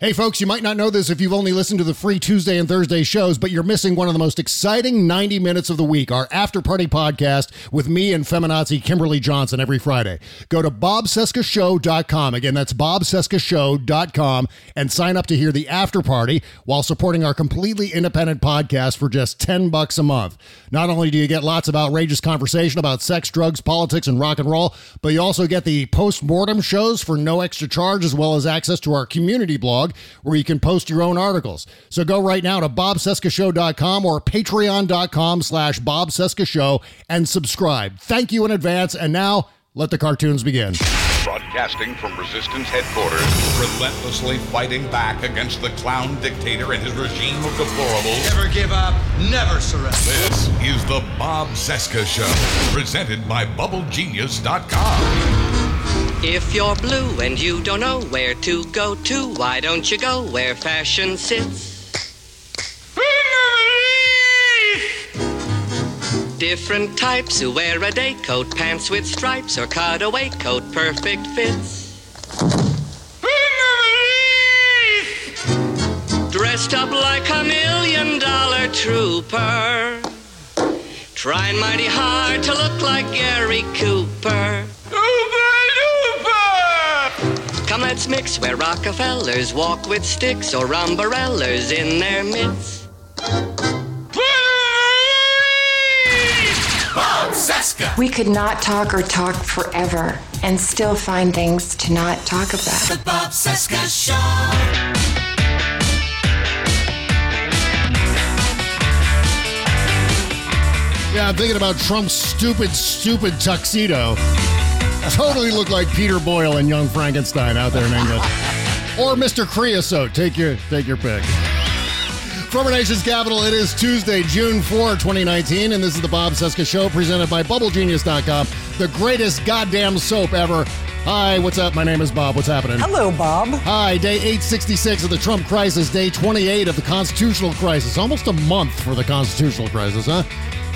Hey, folks, you might not know this if you've only listened to the free Tuesday and Thursday shows, but you're missing one of the most exciting 90 minutes of the week, our after party podcast with me and feminazi Kimberly Johnson every Friday. Go to bobcescashow.com. Again, that's bobcescashow.com and sign up to hear the after party while supporting our completely independent podcast for just 10 bucks a month. Not only do you get lots of outrageous conversation about sex, drugs, politics, and rock and roll, but you also get the post-mortem shows for no extra charge as well as access to our community blog where you can post your own articles. So go right now to bobcescashow.com or patreon.com slash bobcescashow and subscribe. Thank you in advance. And now let the cartoons begin. Broadcasting from Resistance headquarters, relentlessly fighting back against the clown dictator and his regime of deplorables. Never give up, never surrender. This is the Bob Cesca Show, presented by BubbleGenius.com. If you're blue and you don't know where to go to, why don't you go where fashion sits? Different types who wear a day coat, pants with stripes, or cutaway coat, perfect fits. Dressed up like a million dollar trooper. Trying mighty hard to look like Gary Cooper. Let's mix where Rockefellers walk with sticks or umbrellas in their midst. We could not talk or talk forever and still find things to not talk about. The Bob Cesca Show. Yeah, I'm thinking about Trump's stupid, stupid tuxedo. Totally look like Peter Boyle and Young Frankenstein out there in England. or Mr. Creosote. Take your take your pick. From our nation's capital, it is Tuesday, June 4, 2019, and this is the Bob Cesca Show presented by BubbleGenius.com, the greatest goddamn soap ever. Hi, what's up? My name is Bob. What's happening? Hello, Bob. Hi, day 866 of the Trump crisis, day 28 of the constitutional crisis. Almost a month for the constitutional crisis, huh?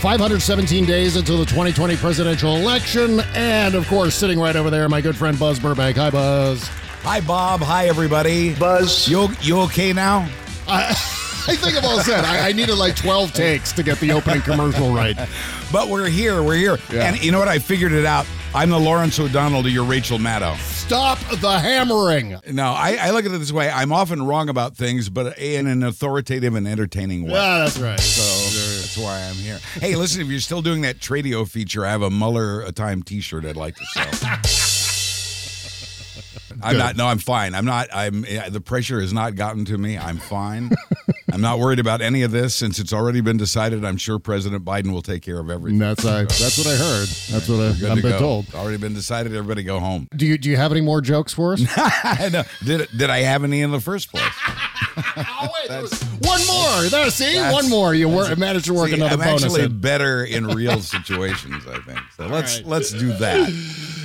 517 days until the 2020 presidential election. And of course, sitting right over there, my good friend Buzz Burbank. Hi, Buzz. Hi, Bob. Hi, everybody. Buzz. You, you okay now? I, I think I'm all set. I, I, needed like 12 takes to get the opening commercial right. But we're here. We're here. Yeah. And you know what? I figured it out. I'm the Lawrence O'Donnell to your Rachel Maddow. Stop the hammering. No, I, I, look at it this way. I'm often wrong about things, but in an authoritative and entertaining way. Yeah, that's right. So that's why I'm here. Hey, listen, if you're still doing that Tradio feature, I have a Mueller a time T-shirt I'd like to sell. I'm not. No, I'm fine. I'm not. I'm. Eh, the pressure has not gotten to me. I'm fine. I'm not worried about any of this since it's already been decided. I'm sure President Biden will take care of everything. That's I. That's what I heard. That's what I, I've been go. told. Already been decided. Everybody go home. Do you Do you have any more jokes for us? no. Did Did I have any in the first place? oh, wait, one more. There, see, one more. You wor- managed to work see, another I'm bonus. actually in. better in real situations. I think. So let's right. let's do that.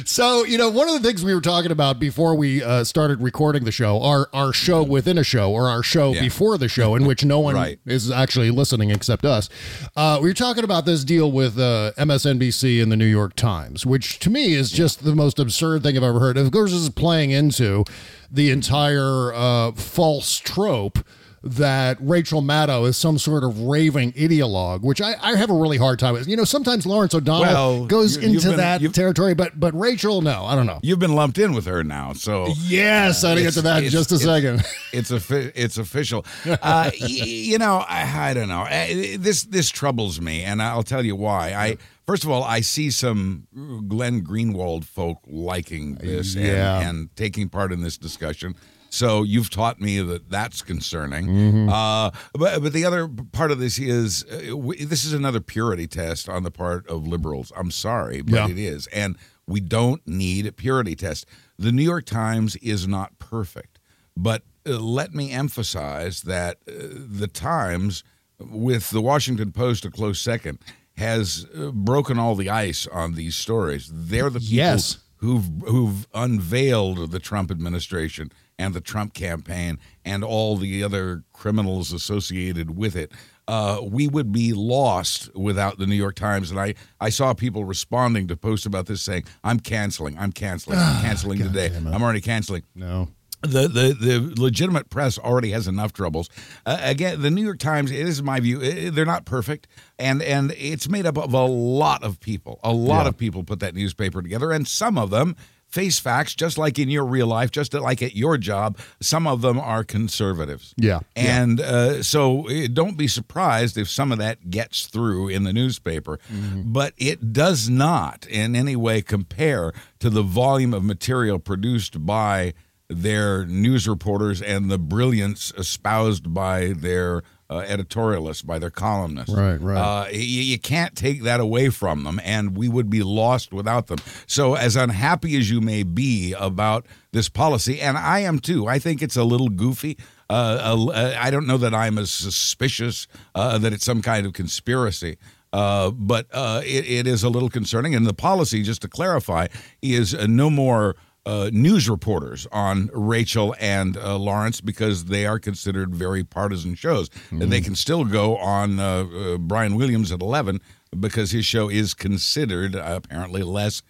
So you know, one of the things we were talking about before we uh, started recording the show, our our show within a show, or our show Yeah. before the show, in which no one Right. is actually listening except us. Uh, we were talking about this deal with uh, MSNBC and the New York Times, which to me is just the most absurd thing I've ever heard. Of course, this is playing into the entire uh, false trope that Rachel Maddow is some sort of raving ideologue, which I, I have a really hard time with. You know, sometimes Lawrence O'Donnell Well, goes into been- that territory, but but Rachel, no, I don't know. You've been lumped in with her now, so Yes, I'll get to that in just a it's- second. It's offi- it's official. Uh, y- you know, I, I don't know. Uh, This this troubles me, and I'll tell you why. I first of all, I see some Glenn Greenwald folk liking this Yeah. and, and taking part in this discussion. So you've taught me that that's concerning. Mm-hmm. Uh, but but the other part of this is uh, w- this is another purity test on the part of liberals. I'm sorry, but Yeah. it is, and we don't need a purity test. The New York Times is not perfect, but uh, let me emphasize that uh, the Times, with the Washington Post a close second, has uh, broken all the ice on these stories. They're the people Yes. who've who've unveiled the Trump administration and the Trump campaign and all the other criminals associated with it. Uh, we would be lost without the New York Times. And I, I saw people responding to posts about this saying, I'm canceling, I'm canceling, I'm canceling today. I'm already canceling No. the, the the legitimate press already has enough troubles. Uh, again, the New York Times, it is my view, eh, they're not perfect, and and it's made up of a lot of people. A lot Yeah. of people put that newspaper together, and some of them face facts, just like in your real life, just like at your job. Some of them are conservatives. Yeah. And uh, so eh, don't be surprised if some of that gets through in the newspaper. But it does not in any way compare to the volume of material produced by their news reporters and the brilliance espoused by their uh, editorialists, by their columnists. Right, right. Uh, you, you can't take that away from them, and we would be lost without them. So, as unhappy as you may be about this policy, and I am too, I think it's a little goofy. Uh, uh, I don't know that I'm as suspicious uh, that it's some kind of conspiracy. Uh, but uh, it, it is a little concerning. And the policy, just to clarify, is uh, no more uh, news reporters on Rachel and uh, Lawrence because they are considered very partisan shows. And they can still go on uh, uh, Brian Williams at 11 because his show is considered uh, apparently less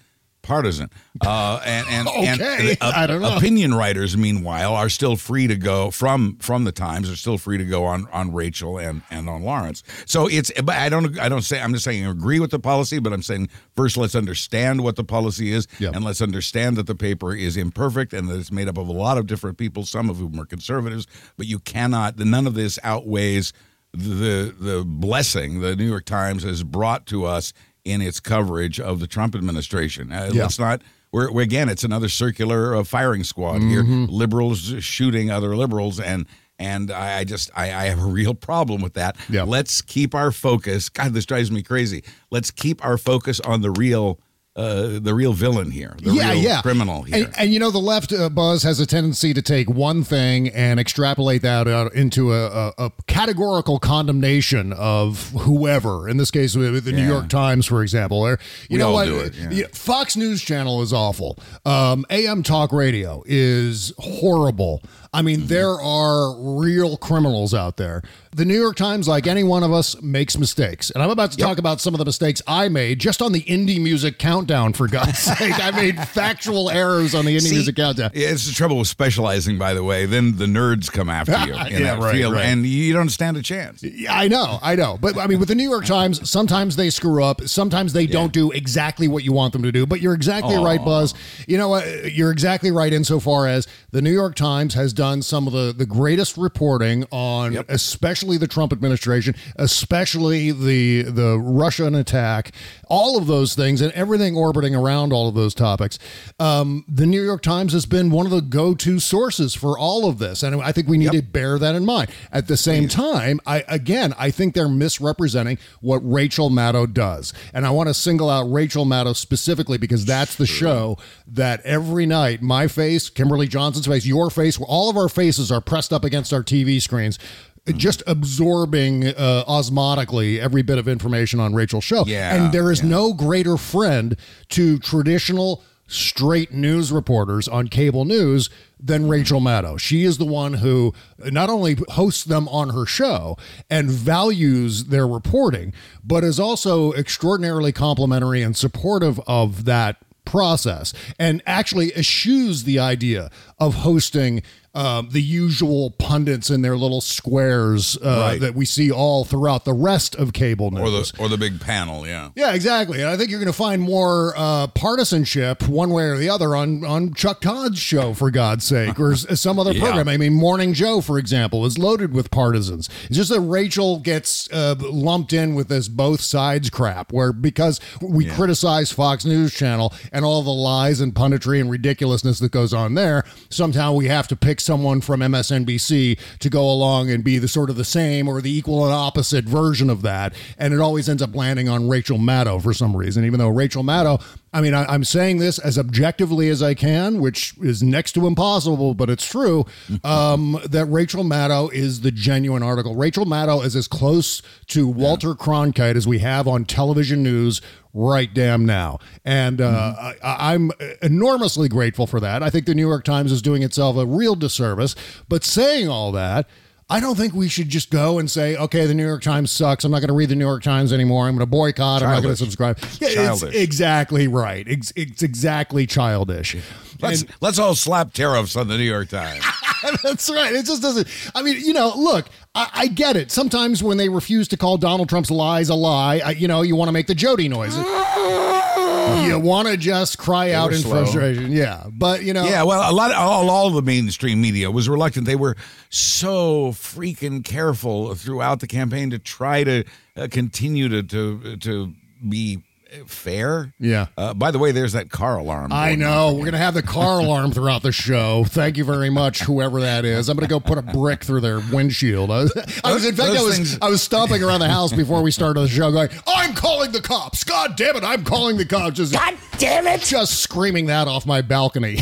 partisan. Uh, and and, Okay. and uh, I don't know. opinion writers, meanwhile, are still free to go from from the Times. Are still free to go on on Rachel and and on Lawrence. So it's. But I don't. I don't say. I'm just saying I agree with the policy. But I'm saying first, let's understand what the policy is, Yep. and let's understand that the paper is imperfect and that it's made up of a lot of different people, some of whom are conservatives. But you cannot. None of this outweighs the the blessing the New York Times has brought to us in its coverage of the Trump administration. Uh, Yeah. Let's not. We're, we're again. It's another circular uh, firing squad here. Liberals shooting other liberals, and and I, I just I, I have a real problem with that. Yeah. Let's keep our focus. God, this drives me crazy. Let's keep our focus on the real. Uh, the real villain here, the yeah, real yeah. criminal here. And, and you know, the left uh, buzz has a tendency to take one thing and extrapolate that out into a, a, a categorical condemnation of whoever. In this case, with the New York Times, for example. Or you We know what? do it, yeah. Yeah, Fox News Channel is awful. Um, AM Talk Radio is horrible. I mean, Mm-hmm. there are real criminals out there. The New York Times, like any one of us, makes mistakes. And I'm about to talk about some of the mistakes I made just on the indie music countdown, for God's sake. I made factual errors on the indie See, music countdown. Yeah, it's the trouble with specializing, by the way. Then the nerds come after you in Yeah, that right, field, right. and you don't stand a chance. Yeah, I know, I know. But I mean, with the New York Times, sometimes they screw up. Sometimes they don't do exactly what you want them to do. But you're exactly right, Buzz. You know what? You're exactly right insofar as the New York Times has done some of the, the greatest reporting on especially the Trump administration, especially the the Russian attack, all of those things and everything orbiting around all of those topics. Um, the New York Times has been one of the go-to sources for all of this. And I think we need to bear that in mind. At the same time, I again, I think they're misrepresenting what Rachel Maddow does. And I want to single out Rachel Maddow specifically because that's the show that every night my face, Kimberly Johnson's face, your face, all of our faces are pressed up against our TV screens. Just absorbing uh, osmotically every bit of information on Rachel's show. Yeah, and there is yeah. no greater friend to traditional straight news reporters on cable news than Rachel Maddow. She is the one who not only hosts them on her show and values their reporting, but is also extraordinarily complimentary and supportive of that process and actually eschews the idea of hosting um, the usual pundits in their little squares uh, Right. that we see all throughout the rest of cable news. or the or the big panel. Yeah. Yeah, exactly. And I think you're going to find more uh, partisanship one way or the other on on Chuck Todd's show, for God's sake, or some other Yeah. program. I mean, Morning Joe, for example, is loaded with partisans. It's just that Rachel gets uh, lumped in with this both sides crap, where because we criticize Fox News Channel and all the lies and punditry and ridiculousness that goes on there, somehow we have to pick someone from MSNBC to go along and be the sort of the same or the equal and opposite version of that. And it always ends up landing on Rachel Maddow for some reason, even though Rachel Maddow, I mean, I, I'm saying this as objectively as I can, which is next to impossible, but it's true, um, that Rachel Maddow is the genuine article. Rachel Maddow is as close to Walter Cronkite as we have on television news right damn now. And uh, I, I'm enormously grateful for that. I think the New York Times is doing itself a real disservice. But saying all that, I don't think we should just go and say, okay, the New York Times sucks. I'm not going to read the New York Times anymore. I'm going to boycott. I'm not going to subscribe. Yeah, it's Childish. exactly right. It's, it's exactly childish. Let's And- let's all slap tariffs on the New York Times. That's right. It just doesn't. I mean, you know, look, I, I get it. Sometimes when they refuse to call Donald Trump's lies a lie, I, you know, you want to make the Jody noise. you want to just cry out in slow. frustration. Yeah, but you know, Yeah, well, a lot of all, all the mainstream media was reluctant. They were so freaking careful throughout the campaign to try to uh, continue to to to be fair. Yeah. Uh, by the way, there's that car alarm. I know. We're going to have the car alarm throughout the show. Thank you very much, whoever that is. I'm going to go put a brick through their windshield. I was, I was in fact, I was, things- I was stomping around the house before we started the show going, I'm calling the cops. God damn it. I'm calling the cops. Just, God damn it. Just screaming that off my balcony.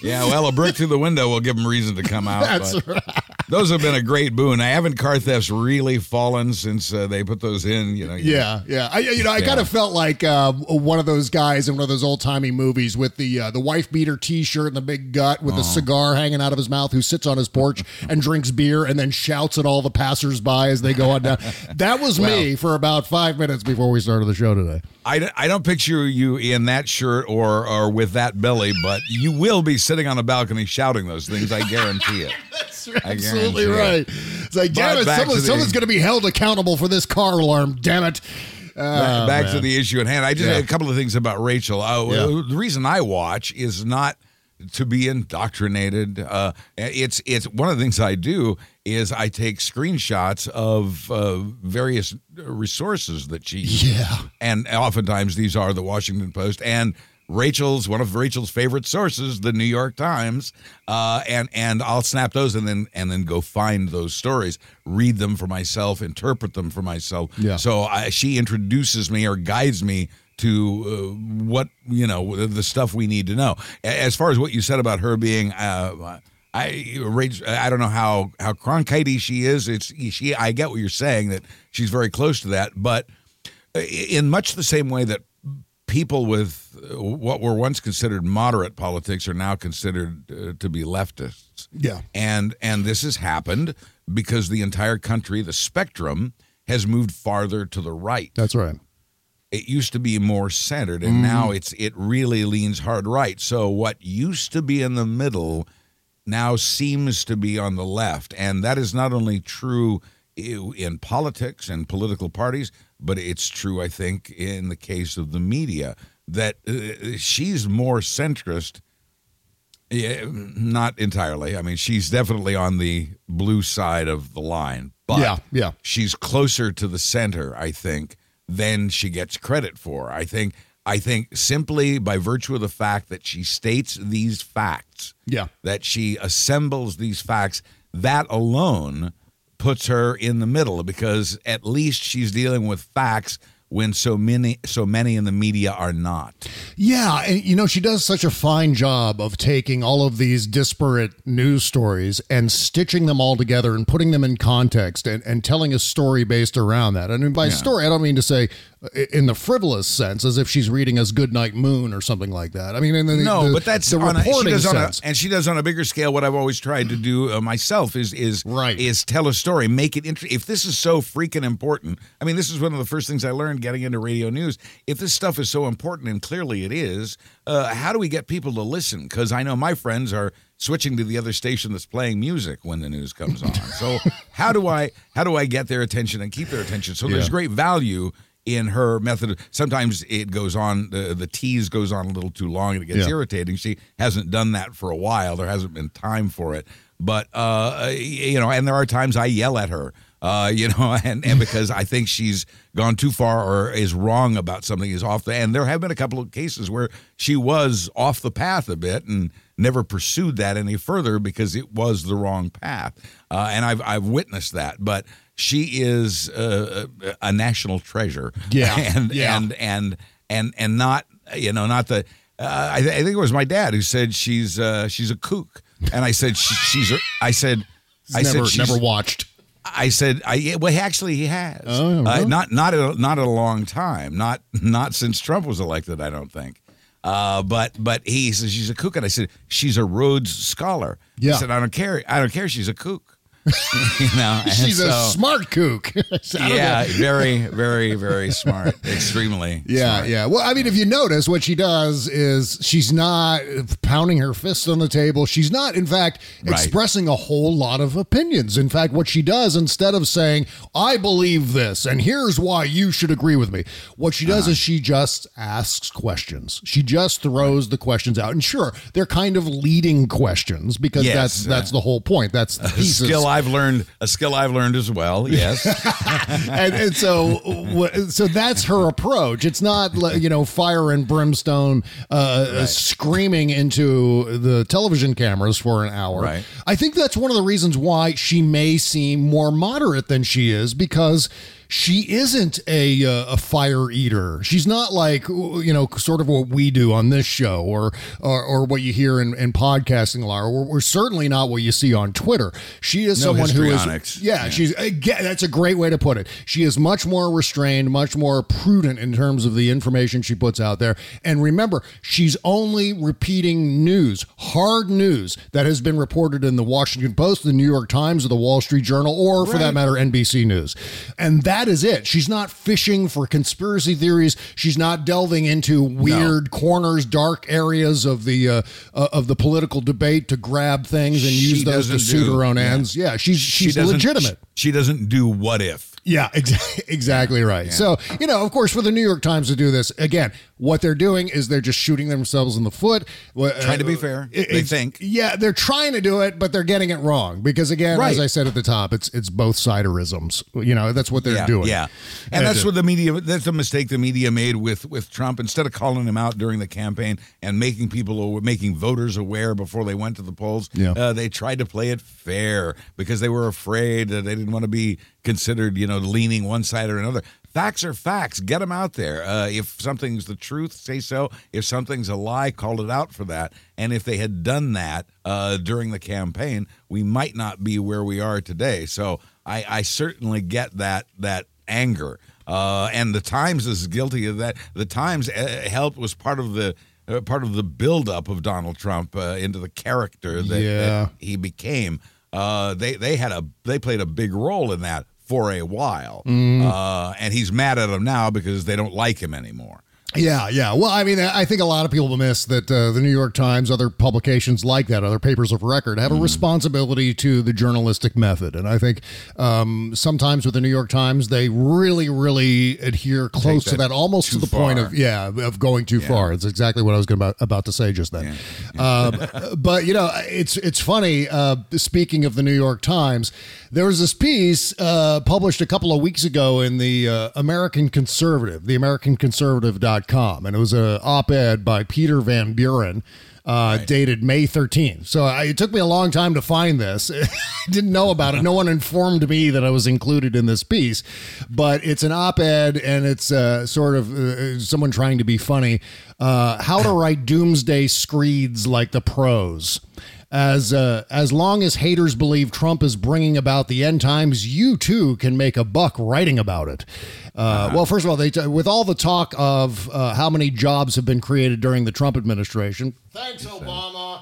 Yeah, well, a brick through the window will give them reason to come out. That's but Those have been a great boon. I haven't car thefts really fallen since uh, they put those in. You know. Yeah, yeah. I, you know, I Yeah. kind of felt like uh, one of those guys in one of those old timey movies with the uh, the wife beater T-shirt and the big gut with the cigar hanging out of his mouth, who sits on his porch and drinks beer and then shouts at all the passersby as they go on down. That was me for about five minutes before we started the show today. I, don't- I don't picture you in that shirt or or with that belly, but you will be sitting on a balcony shouting those things. I guarantee it. I absolutely guarantee it. right. It's like, damn But it, someone, someone's going to be held accountable for this car alarm. Damn it. Ba- Oh, back to the issue at hand. I just Yeah. had a couple of things about Rachel. Uh, Yeah. The reason I watch is not to be indoctrinated. Uh, it's it's one of the things I do is I take screenshots of uh, various resources that she Yeah. and oftentimes these are the Washington Post and Rachel's one of Rachel's favorite sources, the New York Times, uh, and and I'll snap those and then and then go find those stories, read them for myself, interpret them for myself. Yeah. So I, she introduces me or guides me to uh, what you know the- stuff we need to know. As far as what you said about her being. Uh, I Rach- I don't know how how Cronkite she is. It's she. I get what you're saying that she's very close to that, but in much the same way that people with uh, what were once considered moderate politics are now considered uh, to be leftists. Yeah. And and this has happened because the entire country, the spectrum has moved farther to the right. That's right. It used to be more centered and now it's it really leans hard right. So what used to be in the middle now seems to be on the left and that is not only true in politics and political parties but it's true I think in the case of the media that uh, she's more centrist yeah, not entirely. I mean, she's definitely on the blue side of the line, but Yeah, yeah. she's closer to the center, I think, than she gets credit for. I think I think simply by virtue of the fact that she states these facts, Yeah. that she assembles these facts, that alone puts her in the middle because at least she's dealing with facts when so many so many in the media are not. Yeah, and you know she does such a fine job of taking all of these disparate news stories and stitching them all together and putting them in context and, and telling a story based around that. I And by story, I don't mean to say, in the frivolous sense, as if she's reading us Goodnight Moon or something like that. I mean, the, no, the- but that's the a, reporting a, sense. and she does on a bigger scale. What I've always tried to do uh, myself is is Right. is tell a story, make it interesting. If this is so freaking important, I mean, this is one of the first things I learned getting into radio news. If this stuff is so important, and clearly it is, uh, how do we get people to listen? Because I know my friends are switching to the other station that's playing music when the news comes on. So how do I how do I get their attention and keep their attention? So there's great value in her method. Sometimes it goes on the the tease goes on a little too long and it gets Yeah. irritating. She hasn't done that for a while. There hasn't been time for it. But uh, you know, and there are times I yell at her. Uh, you know, and, and because I think she's gone too far or is wrong about something is off the and there have been a couple of cases where she was off the path a bit and never pursued that any further because it was the wrong path. Uh, and I've I've witnessed that. But she is uh, a, a national treasure. Yeah, and yeah. and and and and not you know not the. Uh, I, th- I think it was my dad who said she's uh, she's a kook, and I said she, she's a. I said I never, said never watched. I said I well actually he has Oh, uh, really? not not a, not a long time not not since Trump was elected I don't think uh, but but he says she's a kook and I said she's a Rhodes scholar Yeah. he said I don't care I don't care she's a kook you know She's a smart kook. So yeah very very very smart extremely Yeah, smart. yeah. Well, I mean, if you notice, what she does is she's not pounding her fist on the table. She's not, in fact, Right. expressing a whole lot of opinions. In fact, what she does, instead of saying, I believe this, and here's why you should agree with me, what she Uh-huh. does is she just asks questions. She just throws the questions out. And sure, they're kind of leading questions because Yes, that's uh, that's the whole point. That's the thesis. I've learned a skill I've learned as well yes. And, and so so that's her approach. It's not you know fire and brimstone uh, screaming into the television cameras for an hour. Right. i think that's one of the reasons why she may seem more moderate than she is because she isn't a uh, a fire eater. She's not like you know sort of what we do on this show or or, or what you hear in, in podcasting, Laura. We're, we're certainly not what you see on Twitter. She is No someone who is yeah, Yeah. she's again, that's a great way to put it. She is much more restrained, much more prudent in terms of the information she puts out there. And remember, she's only repeating news, hard news that has been reported in the Washington Post, the New York Times, or the Wall Street Journal, or for that matter, NBC News. And that is it. She's not fishing for conspiracy theories. She's not delving into weird corners, dark areas of the uh, uh, of the political debate to grab things and She use those to suit do- her own yeah. ends. Yeah, she's she's doesn't- legitimate. she doesn't do what if Yeah, exa- exactly right. So, you know, of course, for the New York Times to do this, again, what they're doing is they're just shooting themselves in the foot. Trying to be uh, fair, it- they think. Yeah, they're trying to do it, but they're getting it wrong. Because, again, as I said at the top, it's it's both siderisms. You know, that's what they're yeah, doing. Yeah, and that's what the media. That's the mistake the media made with with Trump. Instead of calling him out during the campaign and making people making voters aware before they went to the polls, Yeah. uh, they tried to play it fair because they were afraid that they didn't want to be considered, you know, leaning one side or another. Facts are facts. Get them out there. Uh, if something's the truth, say so. If something's a lie, call it out for that. And if they had done that uh, during the campaign, we might not be where we are today. So I, I certainly get that that anger. Uh, and the Times is guilty of that. The Times uh, helped was part of the uh, part of the buildup of Donald Trump uh, into the character that, Yeah. that he became. Uh, they they had a they played a big role in that for a while, uh, and he's mad at them now because they don't like him anymore. Yeah, yeah. Well, I mean, I think a lot of people miss that uh, the New York Times, other publications like that, other papers of record, have a responsibility to the journalistic method. And I think um, sometimes with the New York Times, they really, really adhere close to that that, almost to the point of yeah, of going too far. It's exactly what I was going about, about to say just then. Um, but you know, it's it's funny. Uh, speaking of the New York Times, there was this piece uh, published a couple of weeks ago in the uh, American Conservative, the AmericanConservative.com, and it was a op-ed by Peter Van Buren. Uh, Dated May 13th. So I, it took me a long time to find this. I didn't know about it. No one informed me that I was included in this piece. But it's an op ed and it's uh, sort of uh, someone trying to be funny. Uh, how to write doomsday screeds like the pros. As uh, as long as haters believe Trump is bringing about the end times, you too can make a buck writing about it. Uh, well, first of all, they t- with all the talk of uh, how many jobs have been created during the Trump administration. Thanks, Obama.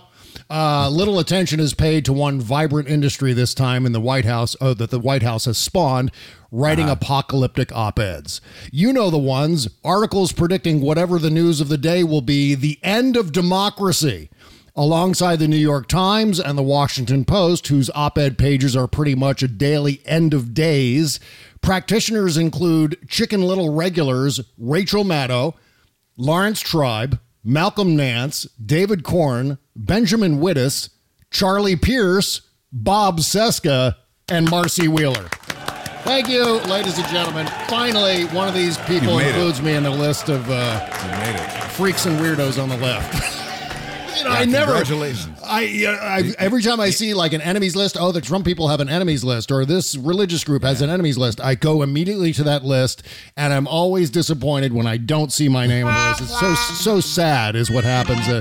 Uh, little attention is paid to one vibrant industry this time in the White House oh, that the White House has spawned writing apocalyptic op eds. You know the ones articles predicting whatever the news of the day will be the end of democracy. Alongside the New York Times and the Washington Post, whose op ed pages are pretty much a daily end of days, practitioners include Chicken Little regulars Rachel Maddow, Laurence Tribe, Malcolm Nance, David Corn, Benjamin Wittes, Charlie Pierce, Bob Cesca, and Marcy Wheeler. Thank you, ladies and gentlemen. Finally, one of these people made it. includes me in the list of uh, You made it. freaks and weirdos on the left. you know, Yeah, I never. congratulations. I, uh, I every time I see like an enemies list, oh, the Trump people have an enemies list, or this religious group has an enemies list. I go immediately to that list, and I'm always disappointed when I don't see my name on the list. It's so so sad, is what happens. Uh,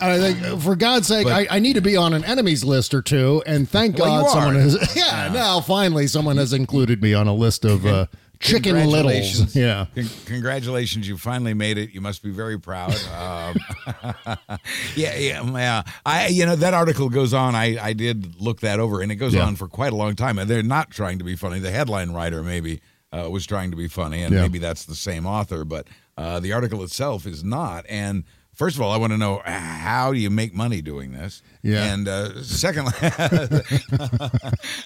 I think, for God's sake, I, I need to be on an enemies list or two, and thank Well, God someone has. Yeah, now finally someone has included me on a list of uh, chicken. Congratulations. Yeah. Con- congratulations, you finally made it. You must be very proud. Um, yeah, yeah, yeah. I, you know, that article goes on. I, I did look that over, and it goes Yeah. on for quite a long time. And they're not trying to be funny. The headline writer maybe uh, was trying to be funny, and Yeah. maybe that's the same author, but uh, the article itself is not. And first of all, I want to know how do you make money doing this? Yeah. And uh, secondly,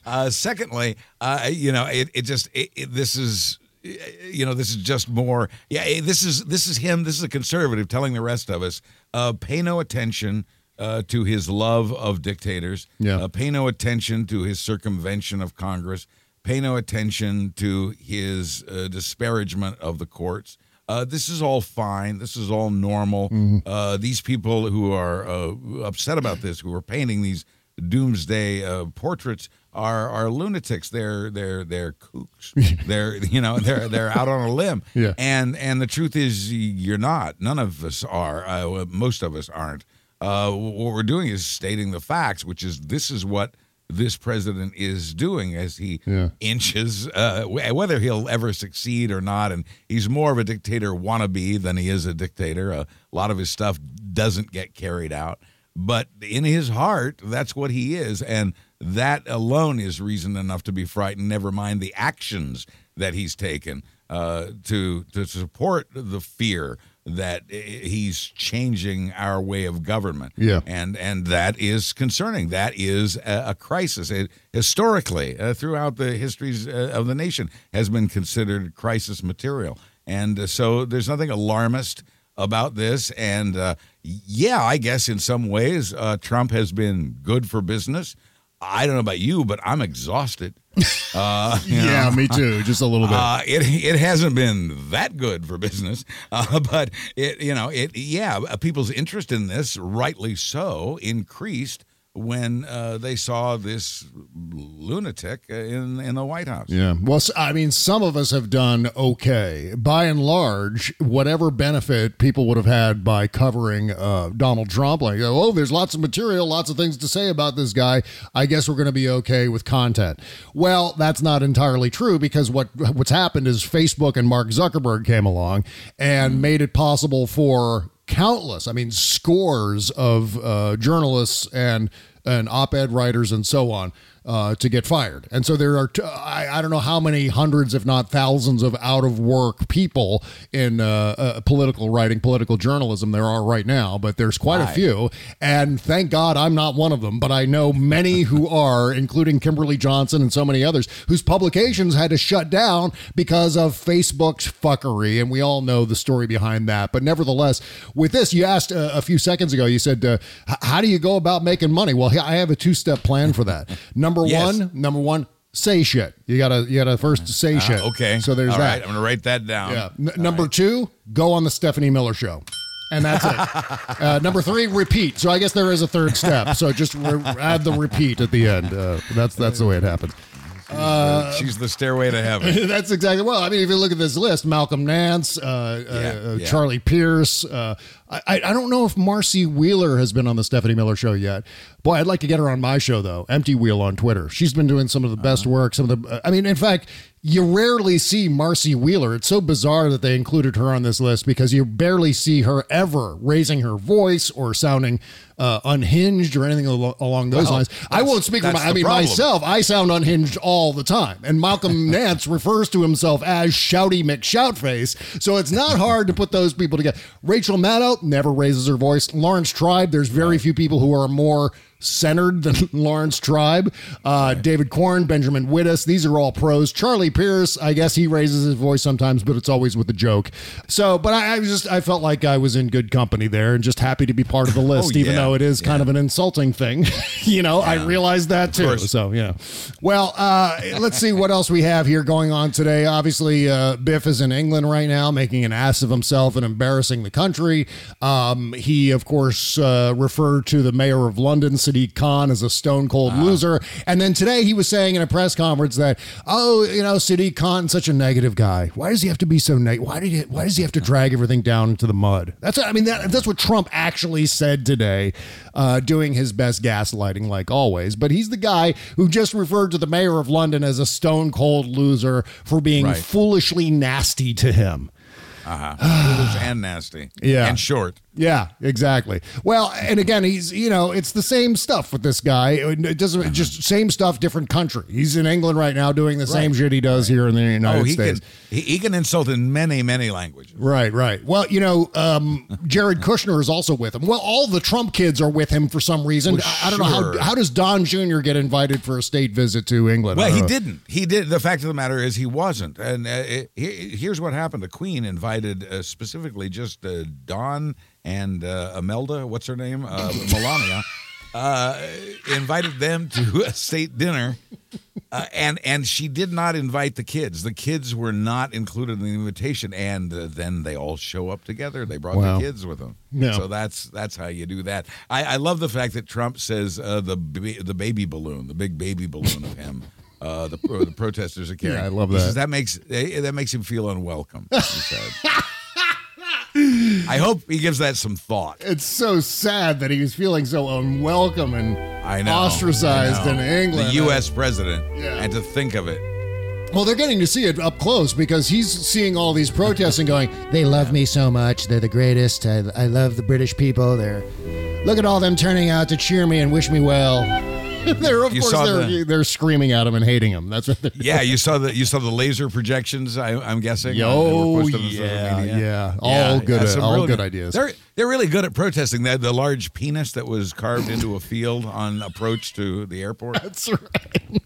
uh, secondly, uh, you know, it, it just it, it, this is you know this is just more yeah eh, this is this is him this is a conservative telling the rest of us uh, pay no attention uh, to his love of dictators Yeah. uh, pay no attention to his circumvention of congress pay no attention to his uh, disparagement of the courts uh, this is all fine. This is all normal. Uh, these people who are uh, upset about this, who are painting these doomsday uh, portraits, are are lunatics. They're they're they're kooks. they're you know they're they're out on a limb. Yeah. And and the truth is, you're not. None of us are. Uh, most of us aren't. Uh, what we're doing is stating the facts, which is this is what this president is doing as he Yeah. inches, uh, whether he'll ever succeed or not. And he's more of a dictator wannabe than he is a dictator. A lot of his stuff doesn't get carried out. But in his heart, that's what he is. And that alone is reason enough to be frightened, never mind the actions that he's taken uh, to, to support the fear that he's changing our way of government Yeah. and and that is concerning. That is a, a crisis. It, historically, uh, throughout the histories uh, of the nation, has been considered crisis material, and uh, so there's nothing alarmist about this. And uh, yeah, I guess in some ways, uh, Trump has been good for business. I don't know about you, but I'm exhausted. Uh, you know, Yeah, me too. Just a little bit. uh, it it hasn't been that good for business, uh, but it you know it yeah people's interest in this rightly so increased when uh, they saw this lunatic uh, in in the White House. Yeah. Well, I mean, some of us have done okay. By and large, whatever benefit people would have had by covering uh, Donald Trump, like, oh, there's lots of material, lots of things to say about this guy. I guess we're going to be okay with content. Well, that's not entirely true because what what's happened is Facebook and Mark Zuckerberg came along and made it possible for countless, I mean, scores of uh, journalists and and op-ed writers and so on uh, to get fired. And so there are, t- I, I don't know how many hundreds, if not thousands, of out of work people in uh, uh, political writing, political journalism there are right now, but there's quite a few. And thank God I'm not one of them, but I know many who are, including Kimberly Johnson and so many others, whose publications had to shut down because of Facebook's fuckery. And we all know the story behind that. But nevertheless, with this, you asked uh, a few seconds ago, you said, uh, how do you go about making money? Well, I have a two step plan for that. Number Yes. one, number one, say shit. You gotta, you gotta first say shit. Uh, okay, So there's All that. right, I'm to write that down. Yeah. N- number two, go on the Stephanie Miller show. And that's it. uh, number three, repeat. So I guess there is a third step. So just re- add the repeat at the end. Uh, that's that's the way it happens. She's, the, she's the stairway to heaven. That's exactly well. I mean, if you look at this list, Malcolm Nance, uh, Yeah, uh, yeah. Charlie Pierce. Uh, I, I don't know if Marcy Wheeler has been on the Stephanie Miller show yet. Boy, I'd like to get her on my show though. Empty Wheel on Twitter. She's been doing some of the Uh-huh. best work. Some of the. I mean, in fact. You rarely see Marcy Wheeler. It's so bizarre that they included her on this list because you barely see her ever raising her voice or sounding uh, unhinged or anything al- along those Well, lines. I won't speak for my. I mean, problem. myself, I sound unhinged all the time. And Malcolm Nance refers to himself as Shouty McShoutface. So it's not hard to put those people together. Rachel Maddow never raises her voice. Laurence Tribe, there's very few people who are more centered than Laurence Tribe. Uh, David Corn, Benjamin Wittes, these are all pros. Charlie Pierce, I guess he raises his voice sometimes, but it's always with a joke. So, but I, I just, I felt like I was in good company there and just happy to be part of the list, even yeah. though it is kind of an insulting thing. you know, I realized that too. So, yeah. Well, uh, let's see what else we have here going on today. Obviously, uh, Biff is in England right now, making an ass of himself and embarrassing the country. Um, he, of course, uh, referred to the mayor of London, Sadiq Khan, as a stone cold loser. And then today he was saying in a press conference that, oh, you know, Sadiq Khan's such a negative guy. Why does he have to be so negative? Why did he, Why does he have to drag everything down into the mud? That's I mean that, that's what Trump actually said today, uh, doing his best gaslighting like always. But he's the guy who just referred to the mayor of London as a stone cold loser for being Right. foolishly nasty to him. Uh-huh. Foolish and nasty. Yeah. And short. Yeah, exactly. Well, and again, he's you know it's the same stuff with this guy. It doesn't just same stuff, different country. He's in England right now doing the same shit he does here in the United oh, he States. can he, he can insult in many, many languages. Right, right. Well, you know, um, Jared Kushner is also with him. Well, all the Trump kids are with him for some reason. Well, I I don't know how how does Don Jr. get invited for a state visit to England? Well, he know. didn't. He did. The fact of the matter is, he wasn't. And uh, it, he- here's what happened: the Queen invited uh, specifically just uh, Don and uh, Imelda. What's her name? Uh, Melania. Uh, invited them to a state dinner, uh, and and she did not invite the kids. The kids were not included in the invitation, and uh, then they all show up together. They brought Wow. the kids with them. Yeah. So that's that's how you do that. I, I love the fact that Trump says uh, the the baby balloon, the big baby balloon of him. Uh, the the protesters are carrying. Yeah, I love that. says that makes eh, that makes him feel unwelcome. He said. I hope he gives that some thought. It's so sad that he was feeling so unwelcome and I know. ostracized I in. England. The U.S. president, Yeah. and to think of it. Well, they're getting to see it up close because he's seeing all these protests and going, "They love me so much. They're the greatest. I, I love the British people. They're look at all them turning out to cheer me and wish me well." they're of You course they're the- they're screaming at him and hating him. That's what they're Yeah, you saw the you saw the laser projections. I, I'm guessing. Yo, uh, that were posted on social yeah, media. yeah. All good- some all real good ideas. They're they're really good at protesting. That the large penis that was carved into a field on approach to the airport. That's right.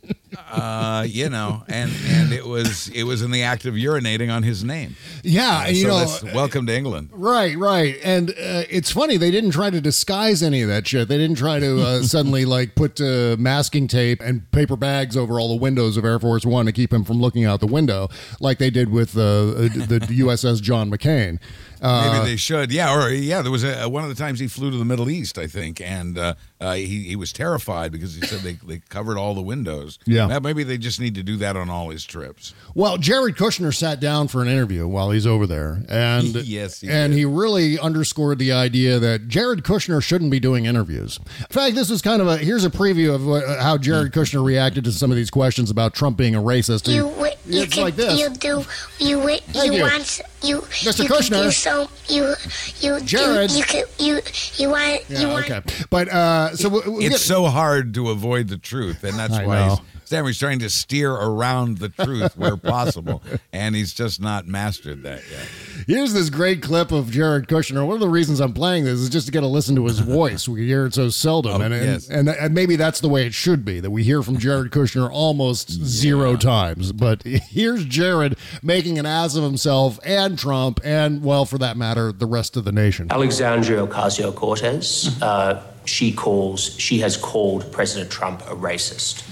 Uh, you know, and and it was it was in the act of urinating on his name. Yeah, and you so know, welcome to England. Right, right. And uh, it's funny, they didn't try to disguise any of that shit. They didn't try to uh, suddenly like put uh, masking tape and paper bags over all the windows of Air Force One to keep him from looking out the window, like they did with uh, uh, the USS John McCain. Uh, Maybe they should. Yeah, or yeah, there was a, one of the times he flew to the Middle East, I think, and uh, uh, he he was terrified because he said they, they covered all the windows. Yeah. Now, maybe they just need to do that on all his trips. Well, Jared Kushner sat down for an interview while he's over there, and Yes, he and did. he really underscored the idea that Jared Kushner shouldn't be doing interviews. In fact, this is kind of a here's a preview of what, how Jared Kushner reacted to some of these questions about Trump being a racist. You, He- wi- you it's can, like this. you do, you, wi- Thank you, you. want, you, Mr. you can Kushner. Do so, you, you, Jared. do, you can, you, you want, Yeah, you want, okay, but uh, so we, we It's get- so hard to avoid the truth, and that's I why know. he's, Stanley's trying to steer around the truth where possible, and he's just not mastered that yet. Here's this great clip of Jared Kushner. One of the reasons I'm playing this is just to get a listen to his voice. We hear it so seldom, Oh, and, and, yes. and and maybe that's the way it should be. That we hear from Jared Kushner almost zero times. But here's Jared making an ass of himself and Trump, and well, for that matter, the rest of the nation. Alexandria Ocasio Cortez, uh, she calls, she has called President Trump a racist.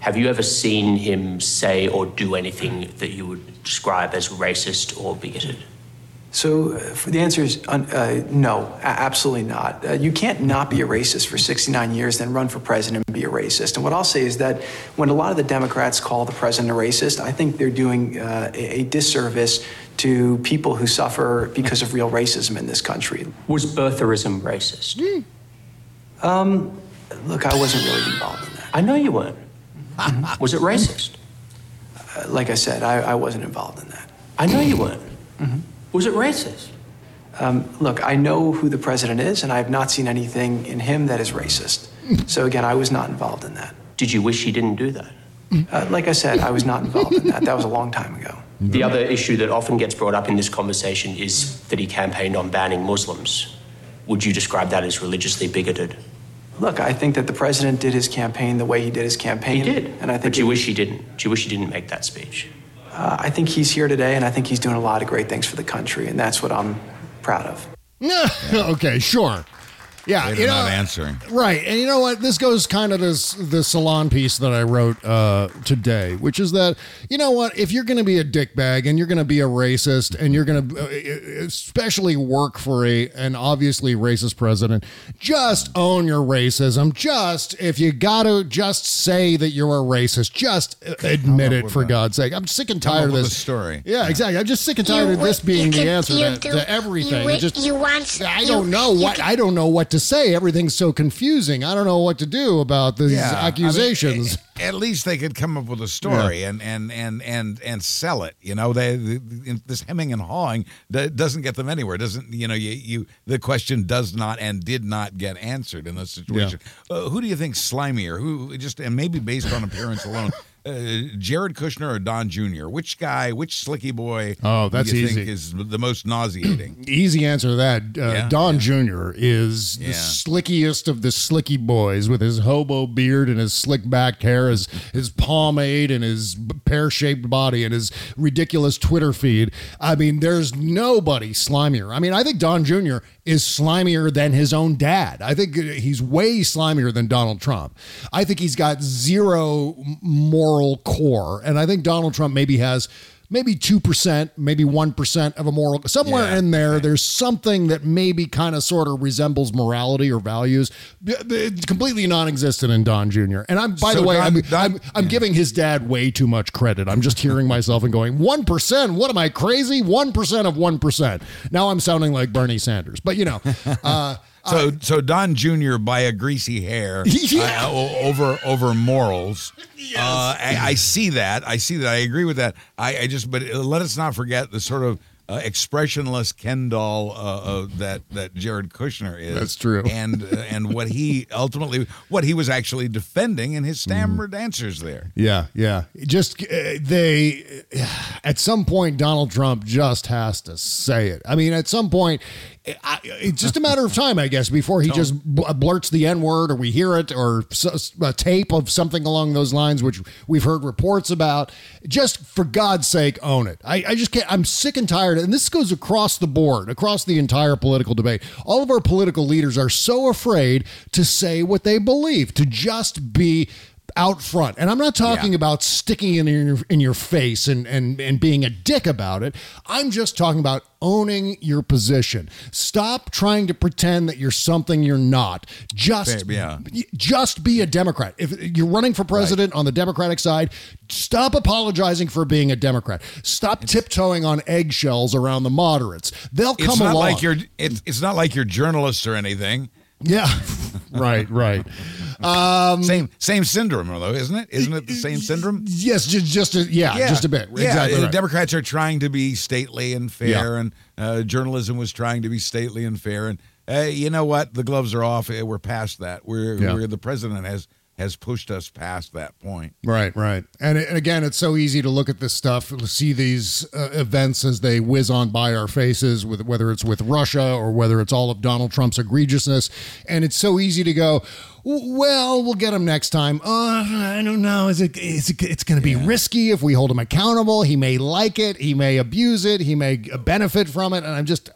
Have you ever seen him say or do anything that you would describe as racist or bigoted? So uh, the answer is uh, no, absolutely not. Uh, you can't not be a racist for 69 years, then run for president and be a racist. And what I'll say is that when a lot of the Democrats call the president a racist, I think they're doing uh, a, disservice to people who suffer because of real racism in this country. Was birtherism racist? Um, look, I wasn't really involved in that. I know you weren't. Was it racist? Uh, like I said, I, I wasn't involved in that. I know you weren't. Was it racist? Um, look, I know who the president is, and I have not seen anything in him that is racist. So again, I was not involved in that. Did you wish he didn't do that? Uh, like I said, I was not involved in that. That was a long time ago. The other issue that often gets brought up in this conversation is that he campaigned on banning Muslims. Would you describe that as religiously bigoted? Look, I think that the president did his campaign the way he did his campaign. He did. and I think but you it- wish he didn't. Do you wish he didn't make that speech? Uh, I think he's here today, and I think he's doing a lot of great things for the country, and that's what I'm proud of. okay, sure. Yeah, They're you know, not answering. Right. And you know what? This goes kind of this the salon piece that I wrote uh, today, which is that, you know what? If you're going to be a dickbag and you're going to be a racist and you're going to uh, especially work for a an obviously racist president, just own your racism. Just, if you got to just say that you're a racist, just uh, admit it for God's sake. I'm sick and tired of this story. Yeah, exactly. I'm just sick and tired You of this being the could- answer to, do- to everything. You, just, you want. I don't know what could- I don't know what to say. Everything's so confusing. I don't know what to do about these Yeah, I mean, accusations. at least they could come up with a story and and and and and sell it. You know, they, this hemming and hawing doesn't get them anywhere. Doesn't you know? You, you the question does not and did not get answered in this situation. Uh, who do you think slimier? Who just and maybe based on appearance alone. Uh, Jared Kushner or Don Jr. Which guy, which slicky boy? Oh, that's do you easy. Think is the most nauseating? Easy answer to that. Uh, Yeah, Don Jr. is the slickiest of the slicky boys with his hobo beard and his slick back hair, his, his pomade and his pear shaped body and his ridiculous Twitter feed. I mean, there's nobody slimier. I mean, I think Don Jr. is slimier than his own dad. I think he's way slimier than Donald Trump. I think he's got zero moral core. And I think Donald Trump maybe has maybe 2%, maybe 1% of a moral. Somewhere Yeah. in there, there's something that maybe kind of sort of resembles morality or values. It's completely non existent in Don Jr. And I'm, by So the way, Don- I'm, Don- I'm, I'm giving his dad way too much credit. I'm just hearing myself and going, 1%? What am I crazy? 1% of 1%. Now I'm sounding like Bernie Sanders. But, you know, uh, So, so Don Jr. by a greasy hair Yeah. uh, over over morals. Uh, I, I see that. I see that. I agree with that. I, I just, but uh, let us not forget the sort of uh, expressionless Ken doll uh, uh, that that Jared Kushner is. That's true. And uh, and what he ultimately, what he was actually defending in his stammered answers there. Yeah, yeah. Just uh, they at some point Donald Trump just has to say it. I mean, at some point I, it's just a matter of time, I guess, before he just bl- uh, blurts the N word, or we hear it, or s- a tape of something along those lines, which we've heard reports about. Just for God's sake, own it. I, I just can't. I'm sick and tired, and this goes across the board, across the entire political debate. All of our political leaders are so afraid to say what they believe, to just be out front. And I'm not talking about sticking it in your in your face and and and being a dick about it. I'm just talking about owning your position. Stop trying to pretend that you're something you're not. Just Fair, yeah. just be a Democrat. If you're running for president on the Democratic side, stop apologizing for being a Democrat. Stop tiptoeing on eggshells around the moderates. They'll come It's not along. like you're. It's, it's not like you're journalists or anything. yeah, right, right. Um, Same same syndrome though, isn't it? Isn't it the same syndrome? Yes, just just a, yeah, just a bit. Yeah, exactly. the right. Democrats are trying to be stately and fair, Yeah. and uh, journalism was trying to be stately and fair. And uh, you know what? The gloves are off. Uh, We're past that. We're, Yeah. we're the president has has pushed us past that point. Right, right. And, and again, it's so easy to look at this stuff, see these uh, events as they whiz on by our faces, with whether it's with Russia or whether it's all of Donald Trump's egregiousness. And it's so easy to go, well, we'll get him next time. Uh, I don't know. Is it? Is it it's going to be risky if we hold him accountable. He may like it. He may abuse it. He may benefit from it. And I'm just,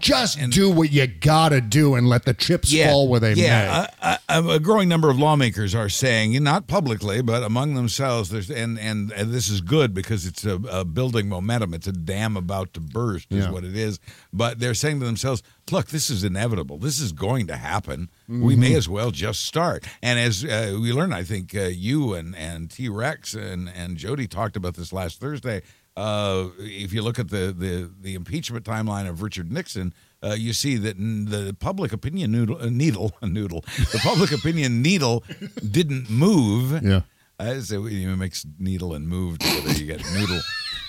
just do what you gotta do and let the chips fall where they may. yeah. Uh, uh, a, a growing number of lawmakers are saying, not publicly, but among themselves, there's and and, and this is good because it's a, a building momentum. It's a dam about to burst, is Yeah. what it is. But they're saying to themselves, look, this is inevitable. This is going to happen. We may as well just start. And as uh, we learned, I think uh, you and and T Rex and and Jody talked about this last Thursday. Uh, if you look at the the the impeachment timeline of Richard Nixon. Uh, you see that n- the public opinion noodle, uh, needle, noodle, the public opinion needle didn't move. Yeah. Uh, so you mix needle and move together, you get noodle.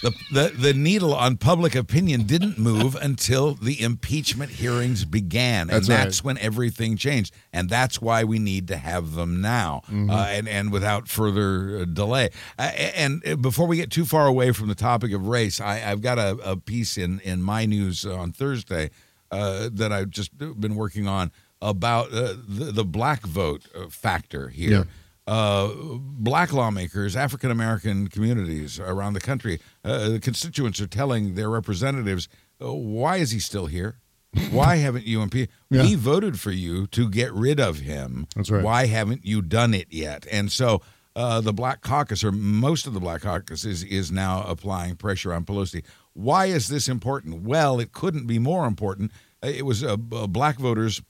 The, the the needle on public opinion didn't move until the impeachment hearings began, and That's right. that's when everything changed, and that's why we need to have them now, Mhm. uh, and and without further uh, delay. Uh, and uh, before we get too far away from the topic of race, I, I've got a, a piece in in my news on Thursday uh, that I've just been working on about uh, the the black vote uh, factor here Yeah. Uh, black lawmakers, African American communities around the country, uh, the constituents are telling their representatives, uh, "Why is he still here? Why haven't you impeached? Yeah. We voted for you to get rid of him. That's right. Why haven't you done it yet?" And so. Uh, the Black Caucus, or most of the Black Caucus, is, is now applying pressure on Pelosi. Why is this important? Well, it couldn't be more important. Uh, It was uh, uh, black voters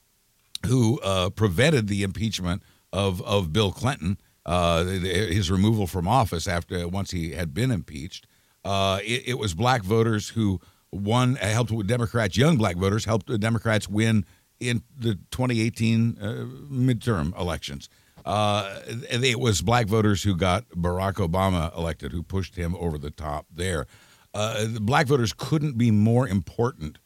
who uh, prevented the impeachment of of Bill Clinton, uh, his removal from office after once he had been impeached. Uh, it, it was black voters who won, uh, helped with Democrats, young black voters helped the Democrats win in the 2018 uh, midterm elections. Uh, it was black voters who got Barack Obama elected, who pushed him over the top there. Uh, the black voters couldn't be more important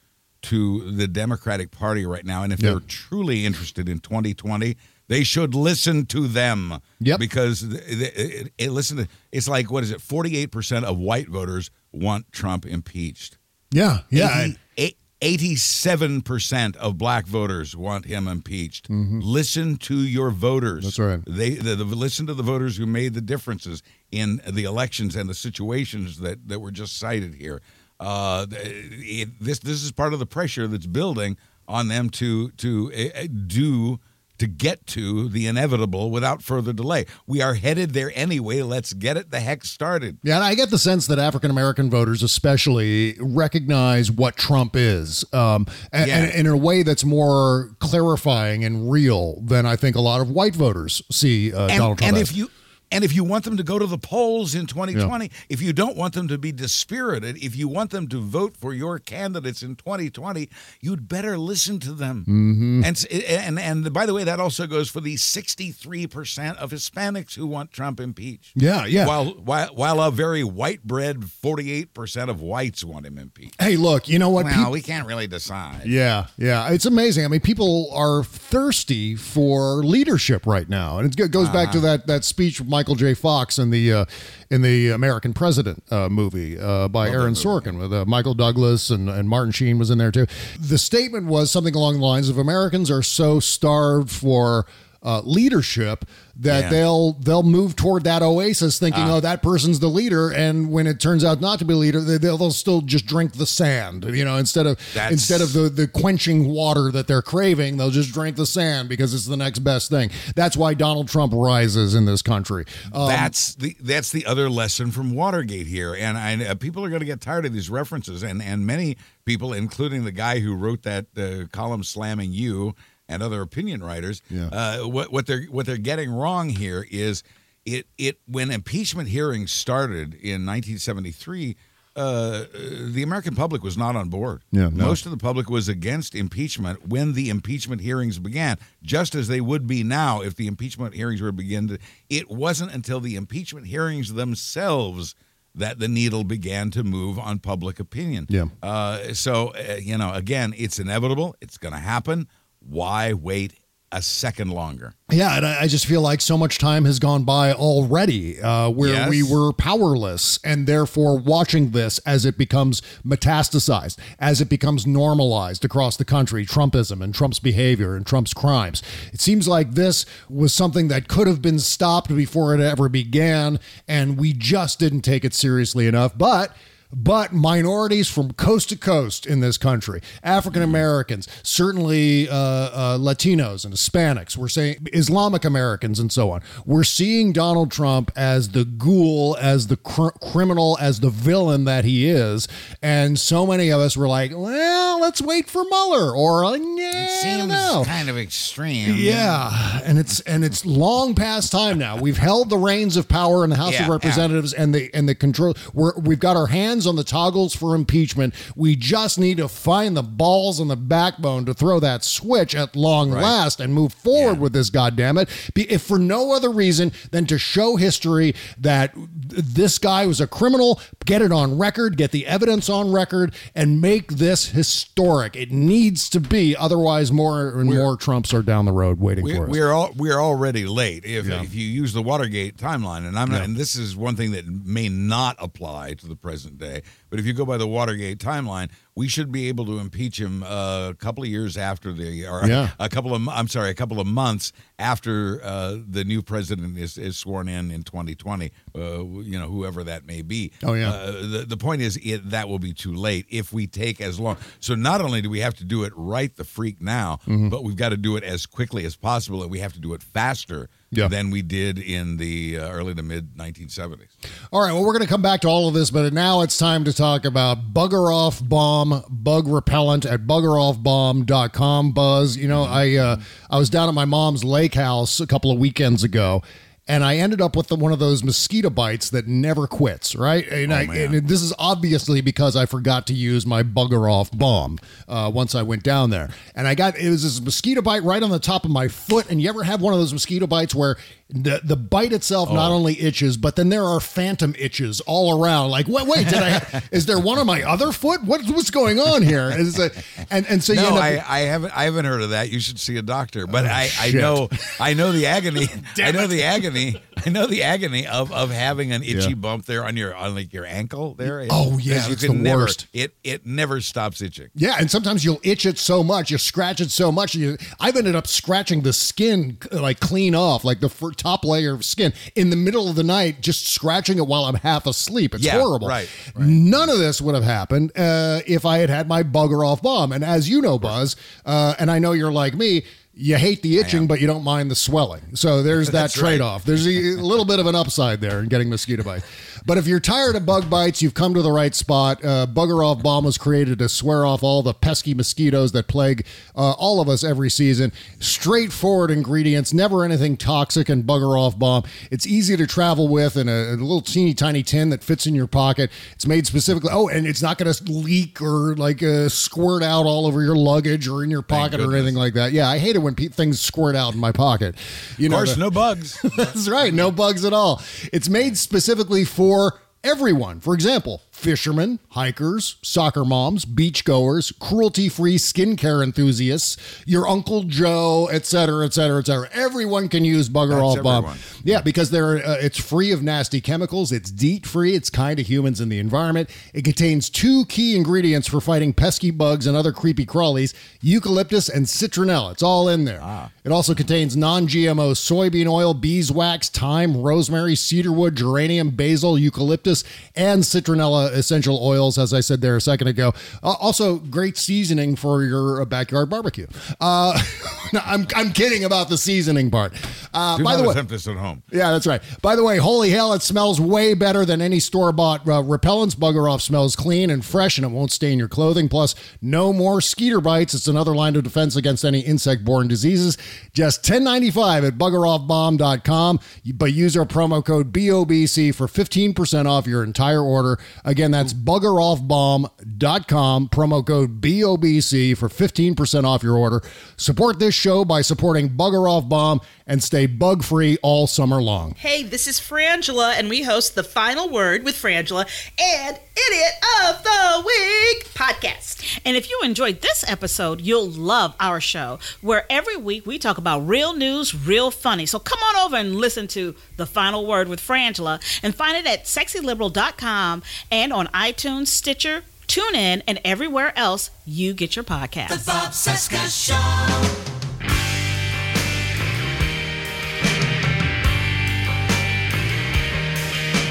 to the Democratic Party right now. And if Yeah. they're truly interested in 2020, they should listen to them. Yep. Because th- th- it, it- listen to it's like what is it? 48% of white voters want Trump impeached. Yeah, yeah. 80 eight- 87% of black voters want him impeached. Listen to your voters. Mm-hmm. That's right. They the, the, listen to the voters who made the differences in the elections and the situations that, that were just cited here. Uh, it, this this is part of the pressure that's building on them to to uh, do to get to the inevitable without further delay. We are headed there anyway. Let's get it the heck started. Yeah, and I get the sense that African American voters, especially, recognize what Trump is, um, and, Yeah. and in a way that's more clarifying and real than I think a lot of white voters see uh, and, Donald Trump and as. if you and if you want them to go to the polls in 2020, if you don't want them to be dispirited, if you want them to vote for your candidates in 2020, you'd better listen to them. Mhm. And, and and by the way, that also goes for the 63% of Hispanics who want Trump impeached. Yeah, yeah. While while while a very white bread 48% of whites want him impeached. hey, look, you know what? Well, we can't really decide. Yeah, yeah, it's amazing. I mean, people are thirsty for leadership right now, and it go- goes back to Uh-huh. that that speech Michael J. Fox in the uh, in the American President uh, movie uh, by Aaron Sorkin with uh, Michael Douglas and, and Martin Sheen was in there too. The statement was something along the lines of Americans are so starved for. Uh, leadership that Yeah. they'll they'll move toward that oasis thinking Ah. oh that person's the leader and when it turns out not to be leader they, they'll, they'll still just drink the sand you know instead of instead of the the quenching water that they're craving, they'll just drink the sand because it's the next best thing. That's why Donald Trump rises in this country. Um, that's the that's the other lesson from Watergate here, and I, uh, people are going to get tired of these references, and and many people, including the guy who wrote that uh, column slamming you and other opinion writers, Yeah. uh, what what they're what they're getting wrong here is it it when impeachment hearings started in 1973. Uh, the American public was not on board. Yeah, no. Most of the public was against impeachment when the impeachment hearings began, just as they would be now if the impeachment hearings were to begin. To, it wasn't until the impeachment hearings themselves that the needle began to move on public opinion. Yeah. Uh, so, uh, you know, again, it's inevitable. It's going to happen. Why wait a second longer? yeah, and I, I just feel like so much time has gone by already uh, where Yes. we were powerless, and therefore watching this as it becomes metastasized, as it becomes normalized across the country, Trumpism and Trump's behavior and Trump's crimes. It seems like this was something that could have been stopped before it ever began, and we just didn't take it seriously enough. But but minorities from coast to coast in this country, African Americans, certainly uh, uh, Latinos and Hispanics, we're saying Islamic Americans and so on. We're seeing Donald Trump as the ghoul, as the cr- criminal, as the villain that he is. And so many of us were like, well, let's wait for Mueller or, uh, yeah, It seems kind of extreme. yeah, and it's and it's long past time now. We've held the reins of power in the House Yeah, of yeah. Representatives and the and the control. We're, we've got our hands on the toggles for impeachment. We just need to find the balls and the backbone to throw that switch at long last and move forward with this. Goddamn it! If for no other reason than to show history that this guy was a criminal, get it on record, get the evidence on record, and make this historic. It needs to be. Otherwise, more and more Trumps are down the road waiting for us. we're all we're already late if, Yeah. if you use the Watergate timeline, and I'm not, Yeah. and this is one thing that may not apply to the present day today. But if you go by the Watergate timeline, we should be able to impeach him uh, a couple of years after the, or Yeah. a couple of, I'm sorry, a couple of months after uh, the new president is, is sworn in in 2020. Uh, you know, whoever that may be. Oh, yeah. Uh, the the point is, it, that will be too late if we take as long. So not only do we have to do it right the freak now, Mm-hmm. but we've got to do it as quickly as possible, and we have to do it faster Yeah. than we did in the uh, early to mid 1970s. All right, well, we're going to come back to all of this, but now it's time to talk about Bugger Off Bomb bug repellent at buggeroffbomb.com. Buzz, you know, I uh, I was down at my mom's lake house a couple of weekends ago. And I ended up with the, one of those mosquito bites that never quits, right? And, I, and this is obviously because I forgot to use my bugger off bomb uh, once I went down there. And I got it was this mosquito bite right on the top of my foot. And you ever have one of those mosquito bites where the the bite itself not oh. only itches, but then there are phantom itches all around. Like, wait, wait, did I? is there one on my other foot? What, what's going on here? And, a, and and so you no, end up, I, I haven't I haven't heard of that. You should see a doctor. But Oh, I, I know I know the agony. I know the agony. I know the agony of, of having an itchy Yeah. bump there on your on like your ankle there. Oh, yeah, Because you that's can the never, worst. It it never stops itching. Yeah, and sometimes you'll itch it so much, you scratch it so much. You, I've ended up scratching the skin like clean off, like the fir- top layer of skin in the middle of the night, just scratching it while I'm half asleep. It's Yeah, horrible. right, None of this would have happened uh, if I had had my bugger off bomb. And as you know, Buzz, uh, and I know you're like me. You hate the itching, but you don't mind the swelling. So there's that trade off. There's a little bit of an upside there in getting mosquito bites. But if you're tired of bug bites, you've come to the right spot. Uh, Bugger Off Bomb was created to swear off all the pesky mosquitoes that plague uh, all of us every season. Straightforward ingredients, never anything toxic in Bugger Off Bomb. It's easy to travel with in a, a little teeny tiny tin that fits in your pocket. It's made specifically. Oh, and it's not going to leak or like uh, squirt out all over your luggage or in your pocket or anything like that. Yeah, I hate it when pe- things squirt out in my pocket. You Of know, course, the- no bugs. that's right. No bugs at all. It's made specifically for everyone. For example, fishermen, hikers, soccer moms, beachgoers, cruelty-free skincare enthusiasts, your Uncle Joe, et cetera, et cetera, et cetera. Everyone can use Bugger That's Off everyone. Yeah, because they're uh, it's free of nasty chemicals. It's DEET free. It's kind to humans and the environment. It contains two key ingredients for fighting pesky bugs and other creepy crawlies: eucalyptus and citronella. It's all in there. It also contains non-GMO soybean oil, beeswax, thyme, rosemary, cedarwood, geranium, basil, eucalyptus, and citronella essential oils. As I said there a second ago. Uh, also, great seasoning for your uh, backyard barbecue. Uh, no, I'm I'm kidding about the seasoning part. Uh, Do by not the way, attempt this at home. yeah, that's right. By the way, holy hell, it smells way better than any store bought uh, repellents. Bugger off smells clean and fresh, and it won't stain your clothing. Plus, no more skeeter bites. It's another line of defense against any insect borne diseases. Just $10.95 at buggeroffbomb.com. But use our promo code BOBC for 15% off your entire order. Again, that's buggeroffbomb.com. Promo code BOBC for 15% off your order. Support this show by supporting Bugger Off Bomb and stay bug free all summer long. Hey, this is Frangela, and we host The Final Word with Frangela and Idiot of the Week podcast. And if you enjoyed this episode, you'll love our show, where every week we talk about real news, real funny. So come on over and listen to The Final Word with Frangela and find it at sexyliberal.com and on iTunes, Stitcher, TuneIn, and everywhere else you get your podcast. The Bob Cesca Show.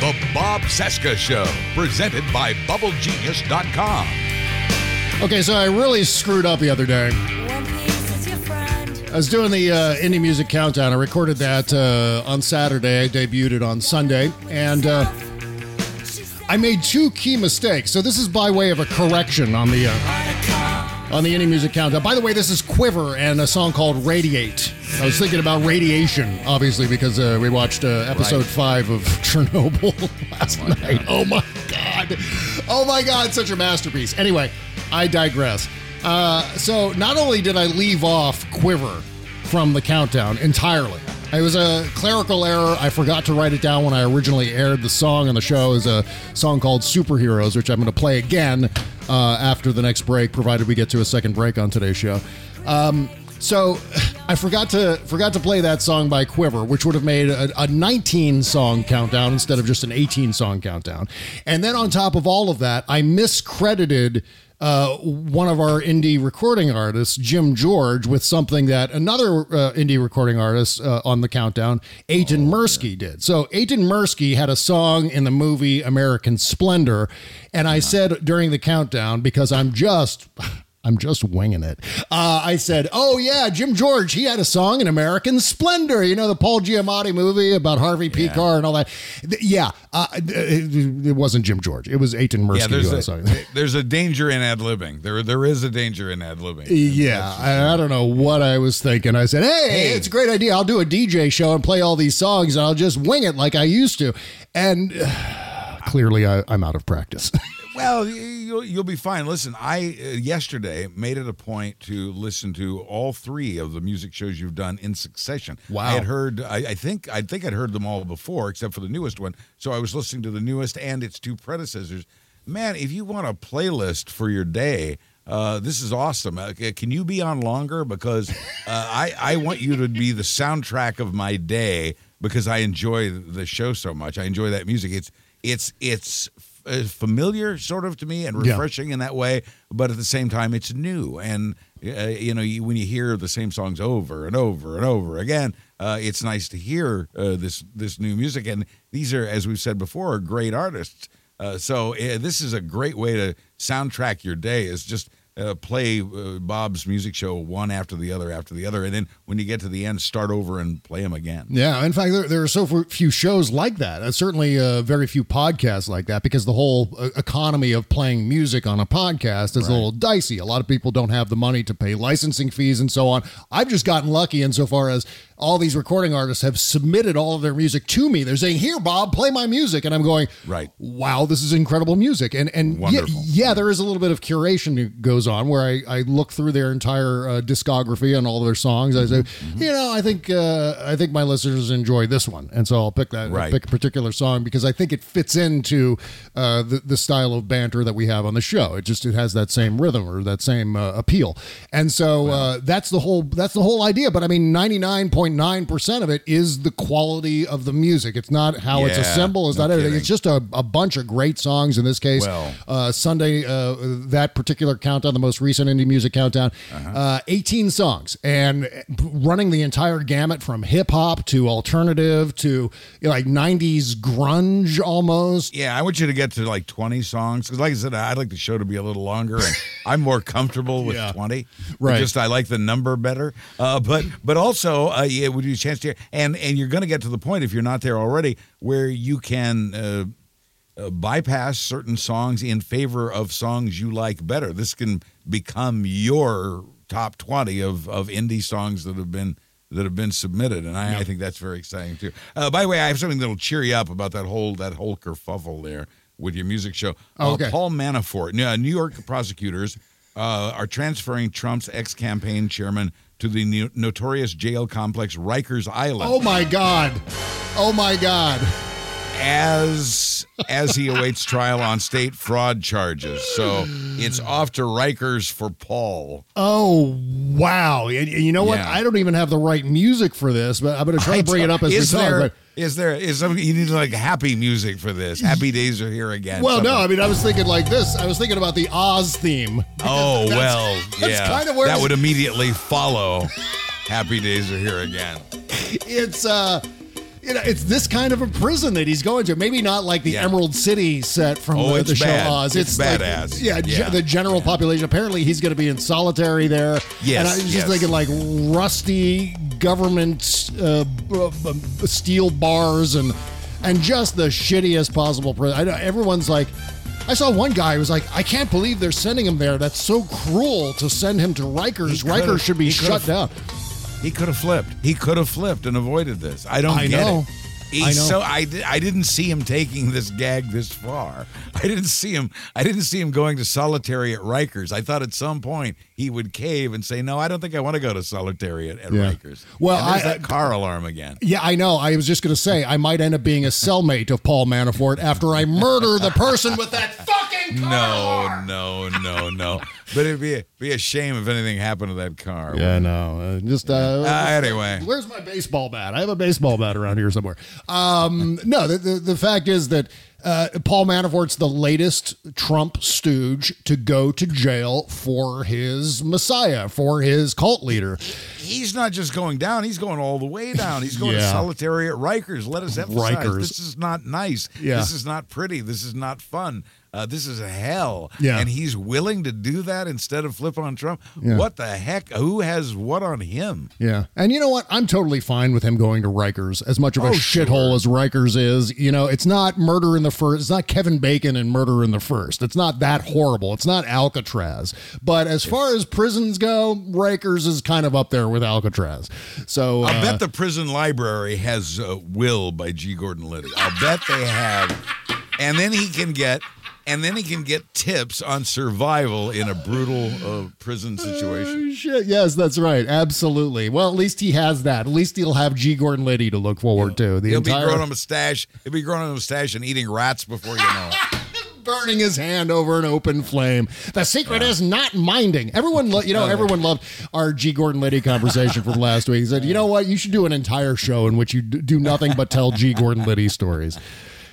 The Bob Cesca Show, presented by BubbleGenius.com. Okay, so I really screwed up the other day. I was doing the uh, indie music countdown. I recorded that uh, on Saturday. I debuted it on Sunday, and uh, I made two key mistakes. So this is by way of a correction on the uh, on the indie music countdown. By the way, this is Quivvver and a song called "Radiate." I was thinking about radiation, obviously, because uh, we watched uh, episode Right. five of Chernobyl last night. Oh my god! Oh my god! Such a masterpiece. Anyway, I digress. Uh, so not only did I leave off Quivvver from the countdown entirely. It was a clerical error. I forgot to write it down when I originally aired the song on the show. Is a song called "Superheroes," which I'm going to play again uh, after the next break, provided we get to a second break on today's show. Um, so I forgot to forgot to play that song by Quivvver, which would have made a, a 19 song countdown instead of just an 18 song countdown. And then on top of all of that, I miscredited uh, one of our indie recording artists, Jim George, with something that another uh, indie recording artist uh, on the countdown, Eytan Mirsky, did. So Eytan Mirsky had a song in the movie American Splendor, and I said during the countdown because I'm just. I'm just winging it. Uh, I said, "Oh yeah, Jim George. He had a song in American Splendor. You know the Paul Giamatti movie about Harvey Pekar and all that. Th- yeah, uh, it, it wasn't Jim George. It was Eytan Mirsky Yeah, there's song. a, there's a danger in ad libbing. There there is a danger in ad libbing. Yeah, I, I don't know what I was thinking. I said, hey, Hey. it's a great idea. I'll do a DJ show and play all these songs, and I'll just wing it like I used to. And clearly, I, I'm out of practice. Well, you'll, you'll be fine. Listen, I uh, yesterday made it a point to listen to all three of the music shows you've done in succession. Wow. I had heard, I, I think, I think I'd heard them all before, except for the newest one. So I was listening to the newest and its two predecessors. Man, if you want a playlist for your day. Uh, this is awesome. Uh, can you be on longer? Because uh, I, I want you to be the soundtrack of my day because I enjoy the show so much. I enjoy that music. It's it's it's familiar sort of to me and Yeah. refreshing in that way but at the same time it's new. And uh, you know you, when you hear the same songs over and over and over again uh, it's nice to hear uh, this this new music. And these are as we've said before great artists. Uh, so uh, this is a great way to soundtrack your day is just uh, play uh, Bob's music show one after the other after the other and then when you get to the end start over and play them again Yeah, in fact, there, there are so few shows like that. Uh, certainly, uh, very few podcasts like that because the whole uh, economy of playing music on a podcast is a little dicey. A lot of people don't have the money to pay licensing fees and so on. I've just gotten lucky insofar as all these recording artists have submitted all of their music to me. They're saying, "Here, Bob, play my music," and I'm going, Right. Wow, this is incredible music." And and yeah, yeah, there is a little bit of curation that goes on where I, I look through their entire uh, discography and all of their songs. I say, Mm-hmm. you know, I think uh, I think my listeners enjoy this one, and so I'll pick that. I'll Right. pick a particular song because I think it fits into uh, the the style of banter that we have on the show. It just it has that same rhythm or that same uh, appeal, and so uh, that's the whole that's the whole idea. But I mean, ninety nine point nine percent of it is the quality of the music. It's not how it's assembled. It's no not everything. It's just a, a bunch of great songs. In this case, Well. uh, Sunday, uh, that particular countdown, the most recent indie music countdown, Uh-huh. uh 18 songs, and running the entire gamut from hip hop to alternative to you know, like 90s grunge almost. Yeah, I want you to get to like 20 songs because, like I said, I'd like the show to be a little longer, and I'm more comfortable with Yeah. 20. Right. Just I like the number better. Uh, but but also, uh, yeah, would you a chance to hear, and and you're going to get to the point if you're not there already where you can. Uh, bypass certain songs in favor of songs you like better. This can become your top 20 of, of indie songs that have been that have been submitted, and I, I think that's very exciting too. Uh, by the way, I have something that'll cheer you up about that whole that whole kerfuffle there with your music show. Oh, Uh, okay. Paul Manafort, uh, New York prosecutors uh, are transferring Trump's ex-campaign chairman to the no- notorious jail complex Rikers Island Oh my God. Oh my God. As as he awaits trial on state fraud charges. So it's off to Rikers for Paul. Oh wow! And, and you know what? Yeah. I don't even have the right music for this, but I'm going to try to bring it up as is we talk. there, but- is there is some you need like happy music for this? Happy days are here again. well, no. I mean, I was thinking like this. I was thinking about the Oz theme. Oh That's- well, that's yeah. kind of where that would immediately follow. Happy days are here again. it's uh you know, it's this kind of a prison that he's going to. Maybe not like the Emerald City set from Oh, the, the show bad. Oz. It's like- badass. yeah, ge- Yeah. the general population. Apparently, he's going to be in solitary there. Yes, and I was just yes. thinking like rusty government uh, steel bars and and just the shittiest possible prison. I know everyone's like. I saw one guy who was like, I can't believe they're sending him there. That's so cruel to send him to Rikers. He Rikers should be shut down. He could have flipped. He could have flipped and avoided this. I don't I get know. it. He's I know. so I, I didn't see him taking this gag this far. I didn't see him. I didn't see him going to solitary at Rikers. I thought at some point he would cave and say, "No, I don't think I want to go to solitary at, at Yeah. Rikers." Well, And there's I- that uh, car alarm again. Yeah, I know. I was just going to say I might end up being a cellmate of Paul Manafort after I murder the person with that fucking No, no, no, no. But it'd be a, be a shame if anything happened to that car. Yeah, no. Uh, just uh, Uh, anyway. where's my baseball bat? I have a baseball bat around here somewhere. Um, no, the, the the fact is that uh, Paul Manafort's the latest Trump stooge to go to jail for his messiah, for his cult leader. He's not just going down; he's going all the way down. He's going to Yeah. solitary at Rikers. Let us emphasize: Rikers. this is not nice. Yeah. This is not pretty. This is not fun. Uh, this is hell. Yeah. And he's willing to do that instead of flip on Trump. Yeah. What the heck? Who has what on him? Yeah. And you know what? I'm totally fine with him going to Rikers, as much of a Oh, shithole as Rikers is. You know, it's not murder in the first. It's not Kevin Bacon and murder in the first. It's not that horrible. It's not Alcatraz. But as far as prisons go, Rikers is kind of up there with Alcatraz. So I'll uh, bet the prison library has uh, Will by G. Gordon Liddy. I'll bet they have. And then he can get. And then he can get tips on survival in a brutal uh, prison situation. Oh, Shit, yes, that's right. Absolutely. Well, at least he has that. At least he'll have G. Gordon Liddy to look forward to. The He'll entire be growing a mustache. He'll be growing a mustache and eating rats before you know it. burning his hand over an open flame. The secret is not minding. Everyone, lo- you know, everyone loved our G. Gordon Liddy conversation from last week. He said, "You know what? You should do an entire show in which you d- do nothing but tell G. Gordon Liddy stories."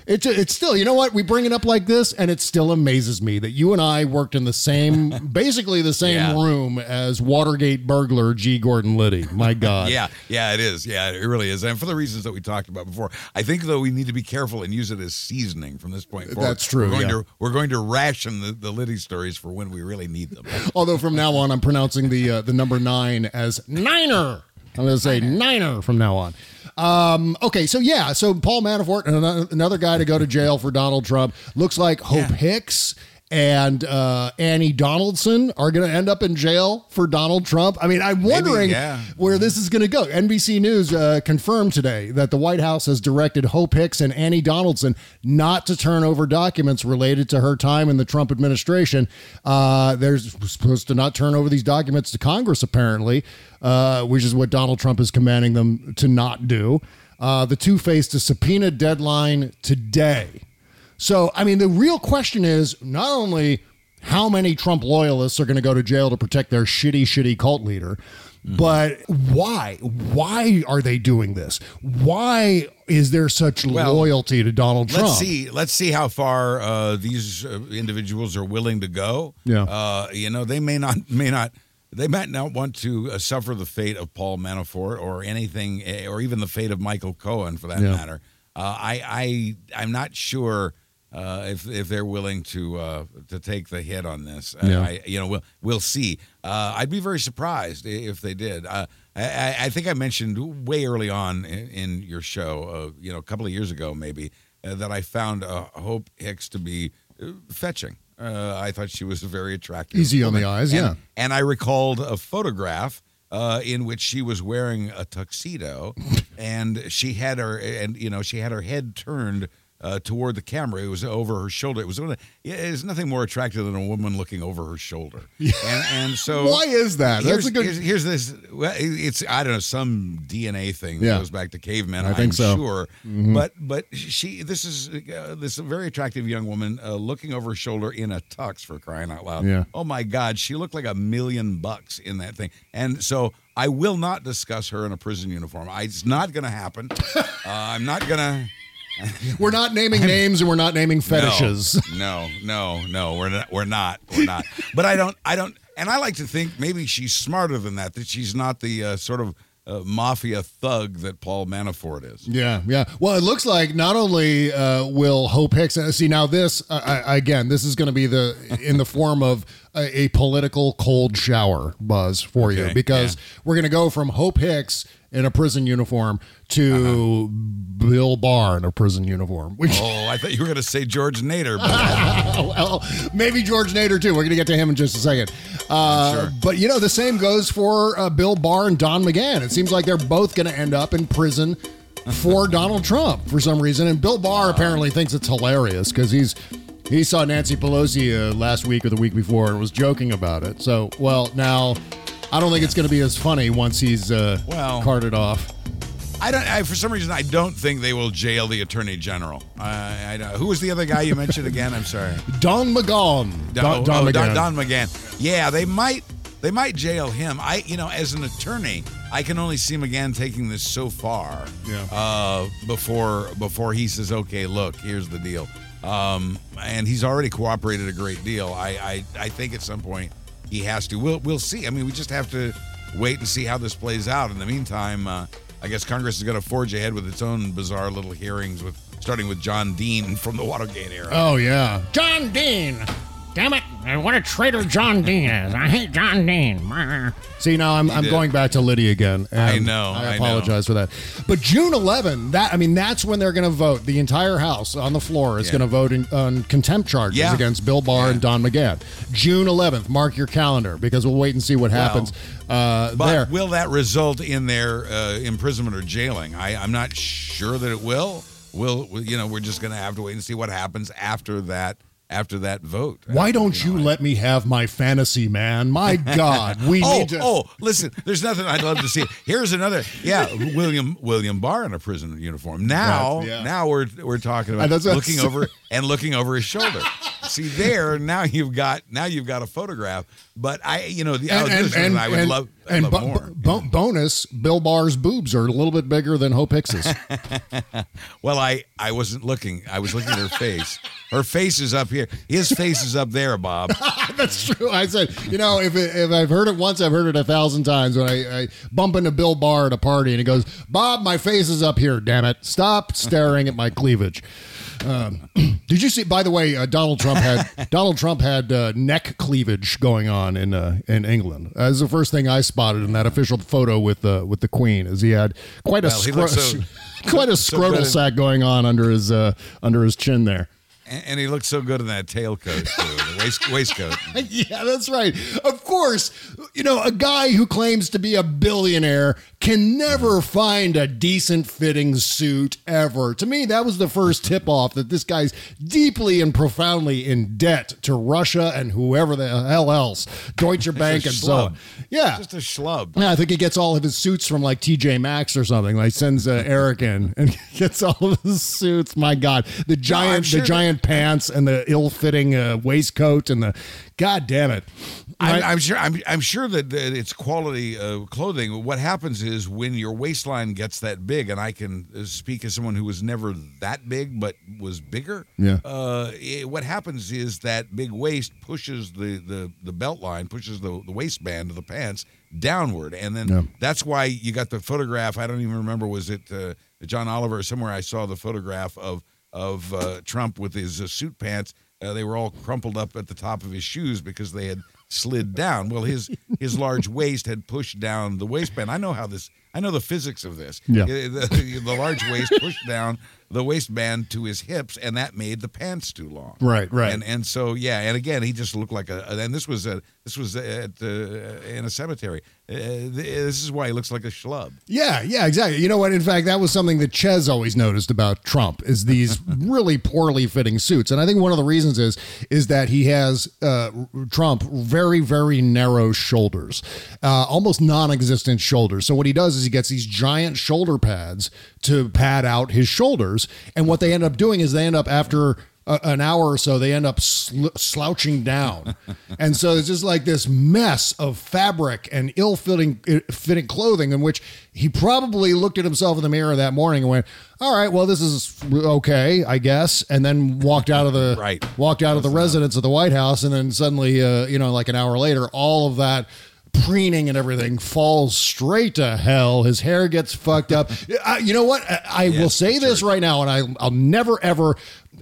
It, it's still, you know what? We bring it up like this, and it still amazes me that you and I worked in the same, basically the same Yeah. room as Watergate burglar G. Gordon Liddy. My God. Yeah, yeah, it is. Yeah, it really is. And for the reasons that we talked about before, I think though we need to be careful and use it as seasoning from this point forward. That's true, We're going yeah. to we're going to ration the, the Liddy stories for when we really need them. Although from now on, I'm pronouncing the uh, the number nine as Niner. I'm going to say Niner from now on. Um, okay, so yeah, so Paul Manafort, ano- another guy to go to jail for Donald Trump. Looks like Hope Hicks and uh, Annie Donaldson are going to end up in jail for Donald Trump. I mean, I'm wondering yeah. where this is going to go. NBC News uh, confirmed today that the White House has directed Hope Hicks and Annie Donaldson not to turn over documents related to her time in the Trump administration. Uh, they're supposed to not turn over these documents to Congress, apparently, uh, which is what Donald Trump is commanding them to not do. Uh, the two faced a subpoena deadline today. So, I mean, the real question is not only how many Trump loyalists are going to go to jail to protect their shitty, shitty cult leader, but why? Why are they doing this? Why is there such Well, loyalty to Donald Trump? Let's see. Let's see how far uh, these uh, individuals are willing to go. Yeah. Uh, you know, they may not may not they might not want to uh, suffer the fate of Paul Manafort or anything, eh, or even the fate of Michael Cohen for that Yeah. matter. Uh, I I I'm not sure. Uh, if if they're willing to uh, to take the hit on this, Yeah. I, you know, we'll we'll see. Uh, I'd be very surprised if they did. Uh, I, I- think I mentioned way early on in, in your show, uh, you know, a couple of years ago maybe, uh, that I found uh, Hope Hicks to be fetching. Uh, I thought she was a very attractive, Easy on the eyes, And- yeah. And I recalled a photograph uh, in which she was wearing a tuxedo, and she had her and you know she had her head turned. Uh, toward the camera, it was over her shoulder. It was yeah, it's nothing more attractive than a woman looking over her shoulder. And, and so, Why is that? That's Here's, a good- here's, here's this. Well, it's I don't know some DNA thing that Yeah. goes back to cavemen. I think I'm so. Sure, Mhm. but but she this is uh, this very attractive young woman uh, looking over her shoulder in a tux for crying out loud. Yeah. Oh my God, she looked like a million bucks in that thing. And so I will not discuss her in a prison uniform. I, it's not going to happen. uh, I'm not going to. We're not naming names and we're not naming fetishes. No, no, no, no. We're not. We're not. We're not. but I don't. I don't. And I like to think maybe she's smarter than that. That she's not the uh, sort of uh, mafia thug that Paul Manafort is. Yeah, yeah. Well, it looks like not only uh, will Hope Hicks uh, see now this uh, I, again. This is going to be the in the form of a, a political cold shower buzz for you Okay, because we're going to go from Hope Hicks in a prison uniform to Bill Barr in a prison uniform. Which, Oh, I thought you were going to say George Nader. But well, maybe George Nader too. We're going to get to him in just a second. Uh, Sure. But you know, the same goes for uh, Bill Barr and Don McGahn. It seems like they're both going to end up in prison for Donald Trump for some reason. And Bill Barr apparently thinks it's hilarious because he's he saw Nancy Pelosi uh, last week or the week before and was joking about it. So, well, now I don't think it's going to be as funny once he's uh, Well- carted off. I don't. I, for some reason, I don't think they will jail the attorney general. Uh, I, don't- who was the other guy you mentioned again? I'm sorry. Don McGahn. Don, Don, Don oh, McGahn. Don, Don McGahn. Yeah, they might. They might jail him. I, you know, as an attorney, I can only see McGahn taking this so far. Yeah. Uh, before before he says, "Okay, look, here's the deal," um, and he's already cooperated a great deal. I, I, I think at some point he has to. We'll, we'll see. I mean, we just have to wait and see how this plays out. In the meantime, uh, I guess Congress is going to forge ahead with its own bizarre little hearings, with starting with John Dean from the Watergate era. Oh yeah. John Dean. Damn it. What a traitor John Dean is. I hate John Dean. See, now I'm, I'm did. going back to Liddy again. and I know, I I know. apologize for that. But June 11, that I mean, that's when they're going to vote. The entire House on the floor is Yeah. going to vote in, on contempt charges Yeah. against Bill Barr and Don McGahn. June 11th. Mark your calendar because we'll wait and see what happens uh, But there. will that result in their uh, imprisonment or jailing? I, I'm not sure that it will. Will you know? We're just going to have to wait and see what happens after that. After that vote. Why don't you let me have my fantasy, man? My God, we oh, need to. oh, listen. There's nothing I'd love to see. Here's another. Yeah, William William Barr in a prison uniform. Now, That's- yeah. now we're we're talking Uh, about that's what I'm looking over and looking over his shoulder. see there. Now you've got now you've got a photograph. But I, you know, the, oh, this is what I would and- love. I'd and love bo- more. bo- bonus, Bill Barr's boobs are a little bit bigger than Hope Hicks's. Well, I I wasn't looking. I was looking at her face. Her face is up here. His face is up there, Bob. That's true. I said, you know, if it, if I've heard it once, I've heard it a thousand times. When I, I bump into Bill Barr at a party and he goes, "Bob, my face is up here. Damn it! Stop staring at my cleavage." Um, did you see? By the way, uh, Donald Trump had Donald Trump had uh, neck cleavage going on in uh, in England. That was the first thing I spotted in that official photo with uh, with the Queen. Is he had quite a Well, scro- so- quite a so scrotal sack going on under his uh, under his chin there. And, and he looks so good in that tailcoat too, the waist, waistcoat. yeah, that's right. Of course, you know, a guy who claims to be a billionaire can never find a decent fitting suit ever. To me, that was the first tip off that this guy's deeply and profoundly in debt to Russia and whoever the hell else, Deutsche Bank and so on. Yeah. Just a schlub. Yeah, I think he gets all of his suits from like TJ Maxx or something. Like sends uh, Eric in and gets all of his suits. My God, the giant, sure the giant pants and the ill-fitting uh, waistcoat and the, God damn it. I'm, I'm sure. I'm, I'm sure that, that it's quality uh, clothing. What happens is when your waistline gets that big, and I can uh, speak as someone who was never that big, but was bigger. Yeah. Uh, it- what happens is that big waist pushes the the the belt line, pushes the the waistband of the pants downward, and then Yeah. that's why you got the photograph. I don't even remember was it uh, John Oliver or somewhere I saw the photograph of of uh, Trump with his uh, suit pants. Uh, they were all crumpled up at the top of his shoes because they had slid down. Well, his his large waist had pushed down the waistband. I know how this. I know the physics of this. Yeah. Uh, The, the large waist pushed down the waistband to his hips, and that made the pants too long. Right, right. And and so yeah, and again, he just looked like a. And this was a this was at uh, in a cemetery. Uh, this is why he looks like a schlub. Yeah, yeah, exactly. You know what? In fact, that was something that Chez always noticed about Trump is these really poorly fitting suits, and I think one of the reasons is is that he has uh, Trump very very narrow shoulders, uh, almost non-existent shoulders. So what he does is he gets these giant shoulder pads to pad out his shoulders, and what they end up doing is they end up after a, an hour or so, they end up sl- slouching down, and so it's just like this mess of fabric and ill-fitting fitting clothing, in which he probably looked at himself in the mirror that morning and went, "All right, well, this is okay, I guess," and then walked out of the Right. walked out of the residence of the White House, and then suddenly, uh, you know, like an hour later, all of that preening and everything, falls straight to hell. His hair gets fucked up. I, you know what? I, I will say this right now, and I, I'll never ever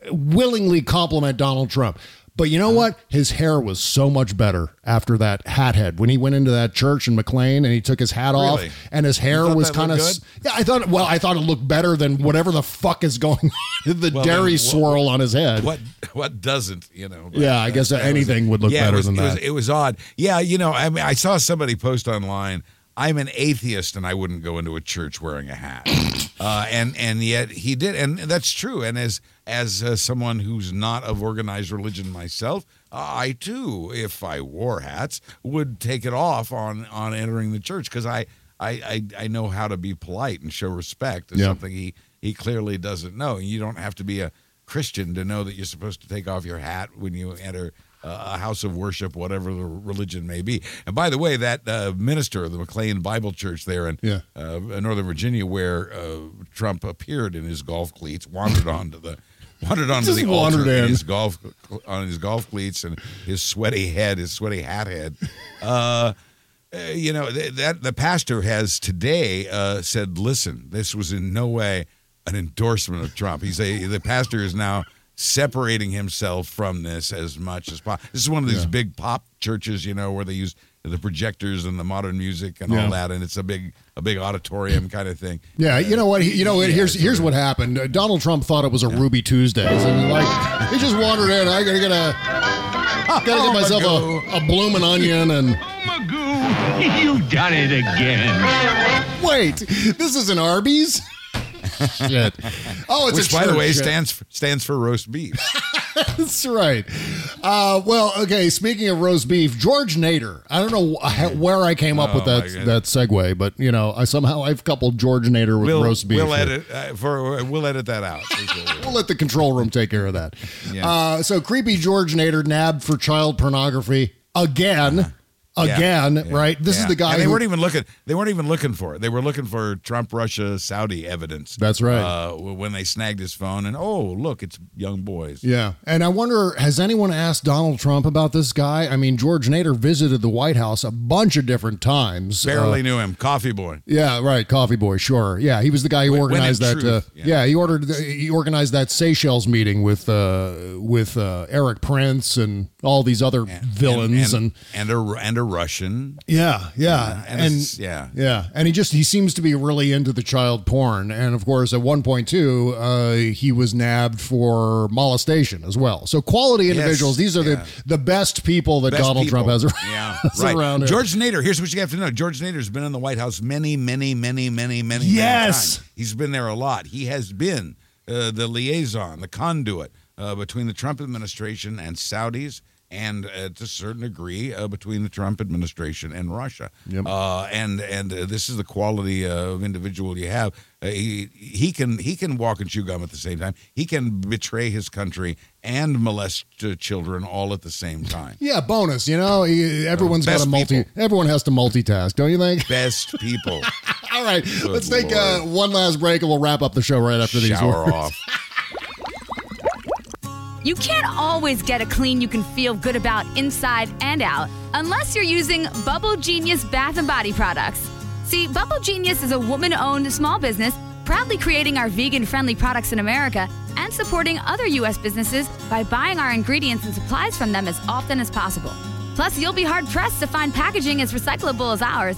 willingly compliment Donald Trump. But you know uh-huh. what? His hair was so much better after that hat head. When he went into that church in McLean and he took his hat off Really? and his hair thought was that kind of looked yeah, I thought well, I thought it looked better than whatever the fuck is going on the Well, dairy then what- swirl on his head. What what doesn't you know? but Yeah, I guess that was- anything would look yeah, better it was, than it was- that. it was odd. Yeah, you know, I mean, I saw somebody post online. I'm an atheist, and I wouldn't go into a church wearing a hat. uh, and and yet he did, and that's true. And as as uh, someone who's not of organized religion myself, I too, if I wore hats, would take it off on on entering the church because I, I I I know how to be polite and show respect. Is Yeah. something he he clearly doesn't know. You don't have to be a Christian to know that you're supposed to take off your hat when you enter a house of worship, whatever the religion may be. And by the way, that uh, minister of the McLean Bible Church there in Yeah. uh, Northern Virginia, where uh, Trump appeared in his golf cleats, wandered onto the wandered onto Just the altar in in. his golf on his golf cleats and his sweaty head, his sweaty hat head. Uh, uh, you know th- that the pastor has today uh, said, "Listen, this was in no way an endorsement of Trump." He's a the pastor is now separating himself from this as much as possible. This is one of these Yeah. big pop churches, you know, where they use the projectors and the modern music and Yeah. all that, and it's a big a big auditorium kind of thing. Yeah, you know what? You know, Yeah, here's here's what happened. Uh, Donald Trump thought it was a Ruby Tuesday, and like he just wandered in. I gotta get a gotta get myself a, a blooming onion and Oh, Magoo, You done it again. wait. This is an Arby's. Shit. Oh, it's Which, by the way, shit. stands for, stands for roast beef. That's right. Uh, well, okay. Speaking of roast beef, George Nader. I don't know where I came up with Oh, that that segue, but you know, I somehow I've coupled George Nader with we'll, roast beef. We'll edit uh, for we'll edit that out. We'll let the control room take care of that. Yeah. Uh, so creepy George Nader nabbed for child pornography again. Yeah, Again, yeah, right? This yeah. is the guy And they who- weren't even looking. They weren't even looking for it. They were looking for Trump, Russia, Saudi evidence. That's right. Uh, when they snagged his phone, and oh, look, it's young boys. Yeah. And I wonder, has anyone asked Donald Trump about this guy? I mean, George Nader visited the White House a bunch of different times. Barely Uh, knew him. Coffee boy. Yeah, right. Coffee boy, sure. Yeah, he was the guy who When- when organized that. uh, yeah. he ordered. He organized that Seychelles meeting with uh, with uh, Erik Prince and all these other villains and, and, and a and a Russian. yeah, yeah, and, and, yeah. yeah, and he just he seems to be really into the child porn, and of course at one point too, uh, he was nabbed for molestation as well. So quality Yes, individuals. These are yeah. the the best people that Best Donald Trump people. has, Yeah, has right. around. him. George Nader. Here's what you have to know. George Nader's been in the White House many, many, many, many, many. many Yes. times. he's been there a lot. He has been uh, the liaison, the conduit uh, between the Trump administration and Saudis. And uh, to a certain degree, uh, between the Trump administration and Russia, Yep. uh, and and uh, this is the quality uh, of individual you have. Uh, he he can he can walk and chew gum at the same time. He can betray his country and molest uh, children all at the same time. Yeah, bonus. You know, everyone's got a multi. Everyone has to multitask, don't you think? Best people. All right, let's take uh, one last break and we'll wrap up the show right after these Shower off. You can't always get a clean you can feel good about inside and out unless you're using Bubble Genius bath and body products. See, Bubble Genius is a woman owned small business proudly creating our vegan friendly products in America and supporting other U.S. businesses by buying our ingredients and supplies from them as often as possible. Plus, you'll be hard pressed to find packaging as recyclable as ours.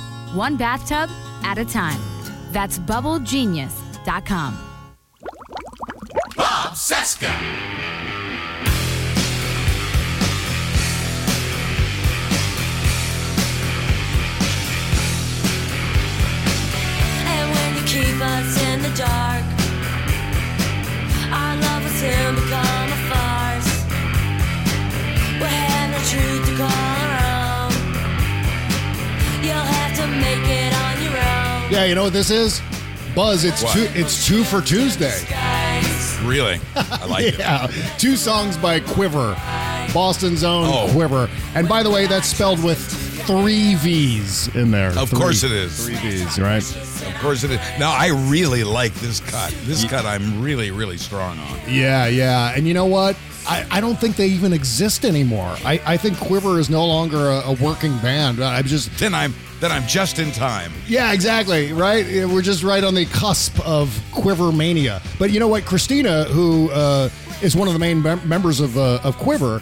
one bathtub at a time. That's bubblegenius.com. Bob Cesca. And when you keep us in the dark, our love will soon become a farce. We'll have no truth to call our own. Yeah, you know what this is? Buzz, it's What? two it's two for Tuesday. Really? I like yeah. Two songs by Quivvver. Boston's own Oh. Quivvver. And by the way, that's spelled with three V's in there. Of Three- course it is. Three V's, right? Of course it is. Now I really like this cut. This cut I'm really, really strong on. Yeah, yeah. And you know what? I, I don't think they even exist anymore. I, I think Quivvver is no longer a, a working band. I'm just Then I'm then I'm just in time. Yeah, exactly. Right. We're just right on the cusp of Quivvver mania. But you know what, Christina, who uh, is one of the main mem- members of uh, of Quivvver,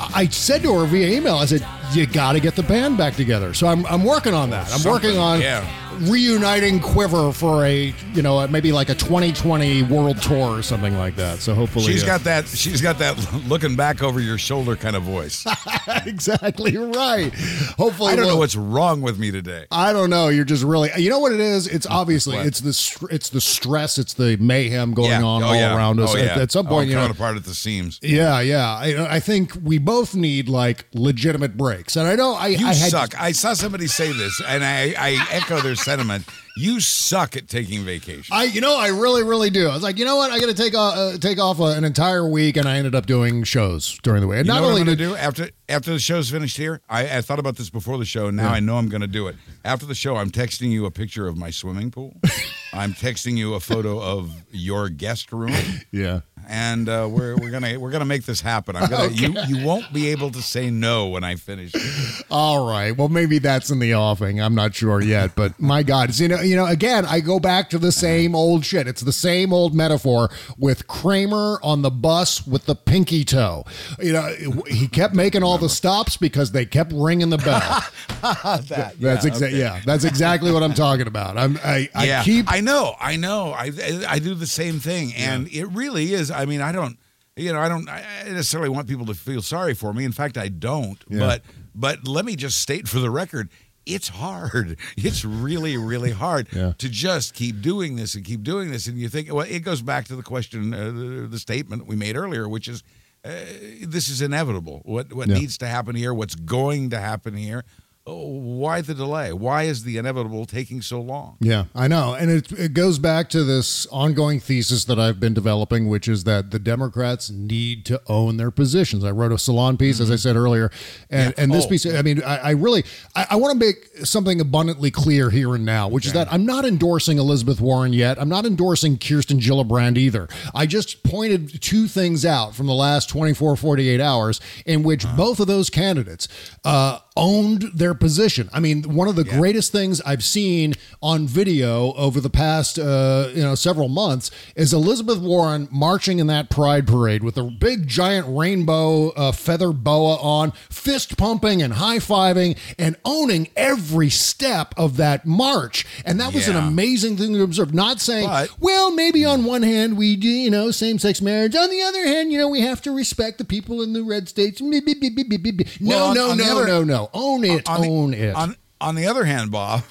I I said to her via email, I said, "You got to get the band back together." So I'm I'm working on that. I'm working on yeah. reuniting Quivvver for a you know maybe like a 2020 world tour or something like that. So hopefully She's uh, got that. She's got that looking back over your shoulder kind of voice. exactly right. Hopefully, I don't know we'll- what's wrong with me today. I don't know. You're just really. You know what it is? It's obviously What? it's the it's the stress. It's the mayhem going yeah. on oh, all yeah. around us. Oh, At- at, some Oh, point, I'm you know. apart at the seams. Yeah, yeah. I, I think we both need like legitimate breaks, and I know I. You I had, suck. I saw somebody say this, and I, I echo their sentiment. You suck at taking vacation. I, you know, I really, really do. I was like, you know what? I got to take off, uh, take off uh, an entire week, and I ended up doing shows during the week. And You not only did to do after after the show's finished here? I, I thought about this before the show. and Now Yeah. I know I'm going to do it. After the show, I'm texting you a picture of my swimming pool. I'm texting you a photo of your guest room, yeah. And uh, we're we're gonna we're gonna make this happen. I'm gonna you you won't be able to say no when I finish. All right. Well, maybe that's in the offing. I'm not sure yet, but my God, it's, you know, you know, again, I go back to the same old shit. It's the same old metaphor with Kramer on the bus with the pinky toe. You know, he kept making all the stops because they kept ringing the bell. that, That's yeah, exactly okay. yeah. That's exactly what I'm talking about. I'm I, I yeah, keep I know, I know. I I do the same thing, and it really is. I mean, I don't, you know, I don't I necessarily want people to feel sorry for me. In fact, I don't. Yeah. But but let me just state for the record. It's hard. It's really, really hard Yeah. to just keep doing this and keep doing this. And you think, well, it goes back to the question, uh, the, the statement we made earlier, which is, uh, this is inevitable. What what Yeah. needs to happen here? What's going to happen here? Why the delay? Why is the inevitable taking so long? Yeah, I know. And it, it goes back to this ongoing thesis that I've been developing, which is that the Democrats need to own their positions. I wrote a salon piece, as I said earlier. And, Yeah. and this Oh. piece, I mean, I, I really, I, I want to make something abundantly clear here and now, which is that I'm not endorsing Elizabeth Warren yet. I'm not endorsing Kirsten Gillibrand either. I just pointed two things out from the last 24, 48 hours in which both of those candidates uh, owned their position. I mean, one of the greatest things I've seen on video over the past uh, you know several months is Elizabeth Warren marching in that pride parade with a big giant rainbow uh, feather boa on, fist pumping and high fiving and owning every step of that march. And that was an amazing thing to observe. Not saying, But- well, maybe on one hand we do, you know, same sex marriage. On the other hand, you know, we have to respect the people in the red states. No, on- no, on no, other- no, no. Own it. on the- own it. On, on the other hand, Bob,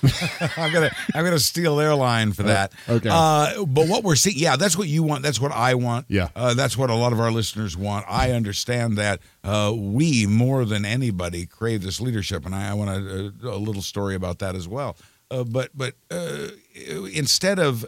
I'm gonna I'm gonna steal their line for that. okay. Uh, but what we're seeing, yeah, that's what you want. That's what I want. Yeah. Uh, that's what a lot of our listeners want. I understand that uh, we more than anybody crave this leadership, and I, I want a, a little story about that as well. Uh, but but uh, instead of uh,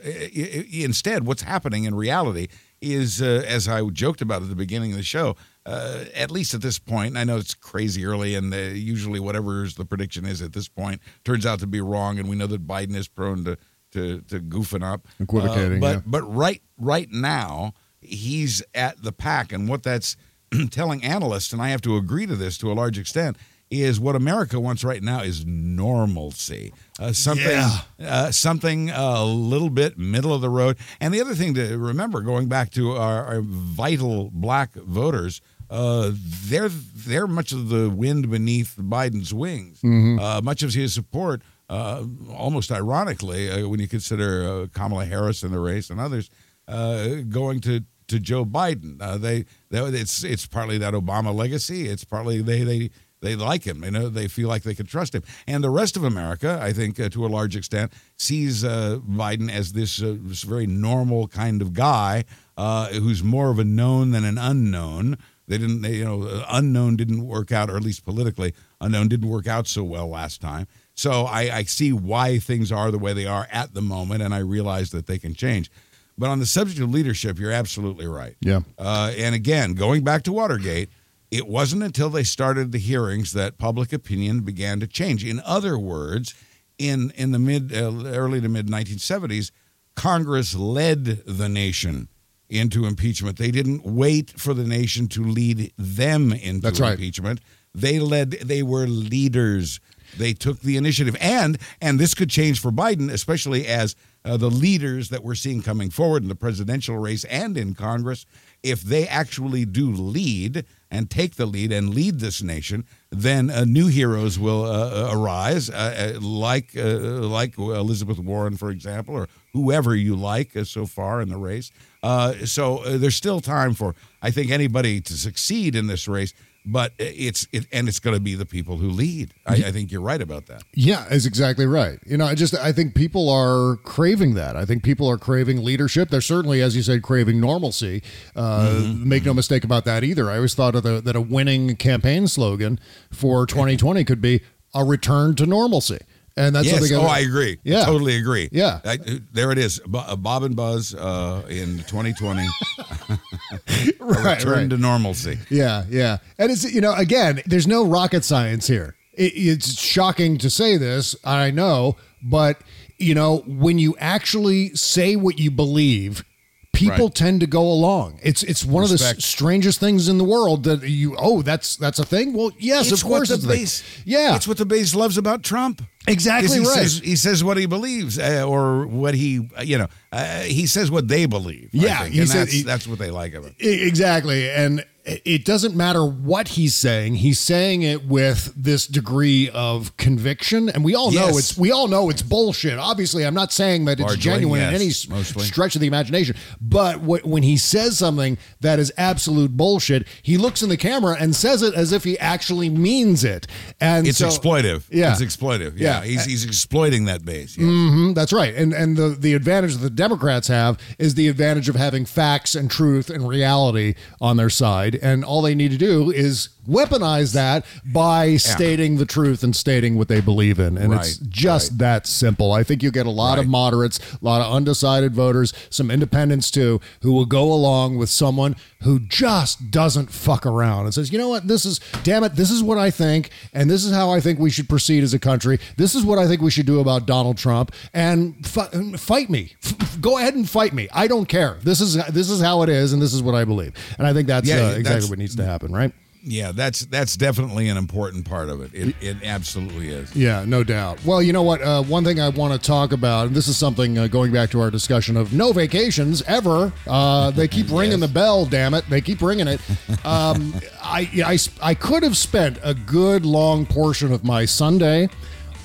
instead, what's happening in reality is, uh, as I joked about at the beginning of the show, uh, at least at this point, and I know it's crazy early, and uh, usually whatever the prediction is at this point turns out to be wrong, and we know that Biden is prone to to, to goofing up, Equivocating, Uh, but yeah. but right right now he's at the pack, and what that's telling analysts, and I have to agree to this to a large extent, is what America wants right now is normalcy, uh, something Yeah. uh, something a little bit middle of the road. And the other thing to remember, going back to our, our vital black voters. Uh, they're they're much of the wind beneath Biden's wings. Uh, much of his support, uh, almost ironically, uh, when you consider uh, Kamala Harris in the race and others, uh, going to to Joe Biden. Uh, they, they it's it's partly that Obama legacy. It's partly they they they like him. You know, they feel like they can trust him. And the rest of America, I think, uh, to a large extent, sees uh, Biden as this, uh, this very normal kind of guy uh, who's more of a known than an unknown. They didn't, they, you know, uh, unknown didn't work out, or at least politically, unknown didn't work out so well last time. So I, I see why things are the way they are at the moment, and I realize that they can change. But on the subject of leadership, you're absolutely right. Yeah. Uh, and again, going back to Watergate, it wasn't until they started the hearings that public opinion began to change. In other words, in in the mid uh, early to mid 1970s, Congress led the nation into impeachment. They didn't wait for the nation to lead them into That's right. impeachment. They led. They were leaders. They took the initiative, and and this could change for Biden, especially as uh, the leaders that we're seeing coming forward in the presidential race and in Congress. If they actually do lead and take the lead and lead this nation, then uh, new heroes will uh, arise, uh, uh, like uh, like Elizabeth Warren, for example, or whoever you like uh, so far in the race. Uh, so uh, there's still time for I think anybody to succeed in this race, but it's it, and it's going to be the people who lead. I, I think you're right about that. Yeah, is exactly right. You know, I just I think people are craving that. I think people are craving leadership. They're certainly, as you said, craving normalcy. Uh, Make no mistake about that either. I always thought of the, that a winning campaign slogan for 2020 could be a return to normalcy. And that's yes. what they oh. I agree. Yeah. totally agree. Yeah. I, there it is. Uh, Bob and Buzz uh, in 2020. A Right, return right. to normalcy. Yeah, yeah. And it's, you know, again, there's no rocket science here. It, it's shocking to say this, I know, but, you know, when you actually say what you believe, people Right. tend to go along. It's it's one of the s- strangest things in the world that you oh that's that's a thing. Well, yes, It's of what course the it's a thing. base. Yeah, it's what the base loves about Trump. Exactly he right. Says, he says what he believes, uh, or what he, you know, uh, he says what they believe. I Yeah, think, he and said- that's, he- that's what they like of it. Exactly. And it doesn't matter what he's saying. He's saying it with this degree of conviction. And we all know it's we all know it's bullshit. Obviously, I'm not saying that it's genuine in any mostly. stretch of the imagination. But wh- when he says something that is absolute bullshit, he looks in the camera and says it as if he actually means it. And It's so- exploitive. Yeah. It's exploitive. Yeah. Yeah. He's, he's exploiting that base. Yeah. hmm that's right. And and the the advantage that the Democrats have is the advantage of having facts and truth and reality on their side. And all they need to do is weaponize that by stating the truth and stating what they believe in. And it's Right, just that simple. I think you get a lot of moderates, a lot of undecided voters, some independents too, who will go along with someone who just doesn't fuck around and says, you know what, this is, damn it, this is what I think, and this is how I think we should proceed as a country. This is what I think we should do about Donald Trump, and fi- fight me. F- go ahead and fight me. I don't care. This is this is how it is, and this is what I believe. And I think that's Yeah, uh, that's- exactly what needs to happen, right? Yeah, that's that's definitely an important part of it. It, it absolutely is. Yeah, no doubt. Well, you know what? Uh, one thing I want to talk about, and this is something uh, going back to our discussion of no vacations ever. Uh, they keep ringing the bell, damn it. They keep ringing it. Um, I, I, I could have spent a good long portion of my Sunday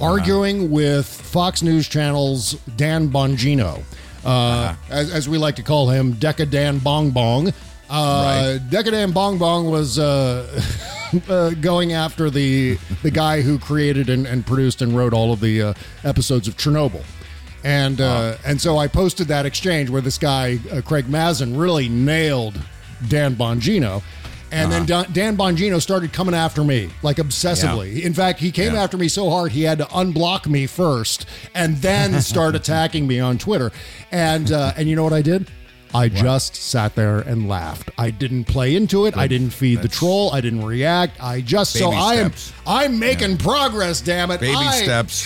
arguing with Fox News Channel's Dan Bongino. Uh, as, as we like to call him, Deca Dan Bong Bong. Uh, Deca Dan Bong Bong was uh, uh, going after the the guy who created and, and produced and wrote all of the uh, episodes of Chernobyl. And uh, and so I posted that exchange where this guy uh, Craig Mazin really nailed Dan Bongino, and then Dan, Dan Bongino started coming after me like obsessively. In fact, he came Yeah. after me so hard he had to unblock me first and then start attacking me on Twitter. And uh, and you know what I did? I just sat there and laughed. I didn't play into it. I didn't feed the troll. I didn't react. I just so I am. I'm making progress. Damn it! Baby I, steps.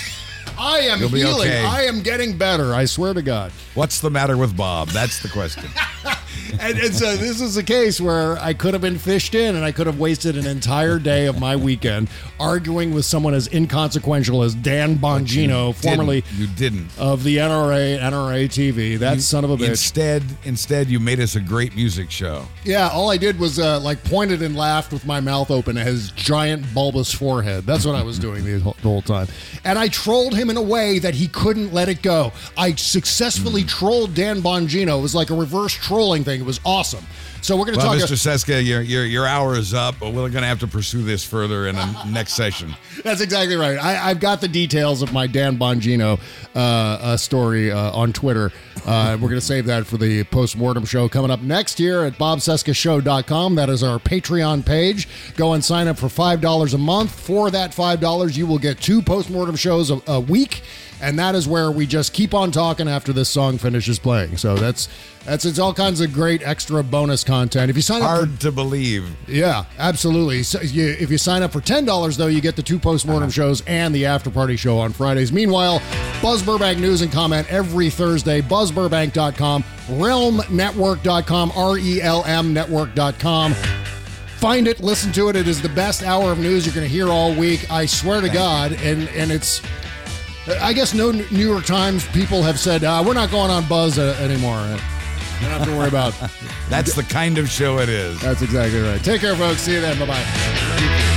I am healing. okay. I am getting better. I swear to God. What's the matter with Bob? That's the question. and, and so this is a case where I could have been fished in and I could have wasted an entire day of my weekend arguing with someone as inconsequential as Dan Bongino, formerly you didn't. of the NRA, NRA TV. That son of a bitch. Instead, instead, you made us a great music show. Yeah, all I did was uh, like pointed and laughed with my mouth open at his giant bulbous forehead. That's what I was doing the whole, the whole time. And I trolled him in a way that he couldn't let it go. I successfully trolled Dan Bongino. It was like a reverse trolling thing. It was awesome. So we're going to Well, talk. Mr. Cesca, your, your your hour is up, but we're going to have to pursue this further in the next session. That's exactly right. I, I've got the details of my Dan Bongino uh, uh, story uh, on Twitter. Uh, we're going to save that for the post-mortem show coming up next year at bobcescashow.com. That is our Patreon page. Go and sign up for $5 a month. For that $5, you will get get two postmortem shows a, a week, and that is where we just keep on talking after this song finishes playing. So that's that's it's all kinds of great extra bonus content. If you sign up, Hard to believe. yeah, absolutely. So you, if you sign up for ten dollars, though, you get the two postmortem shows and the after party show on Fridays. Meanwhile, Buzz Burbank news and comment every Thursday. BuzzBurbank.com, RelmNetwork.com, R E L M Network.com. Find it, listen to it. It is the best hour of news you're going to hear all week. I swear to God, and and it's. I guess no New York Times people have said uh, we're not going on Buzz uh, anymore. You don't have to worry about. That's the kind of show it is. That's exactly right. Take care, folks. See you then. Bye bye.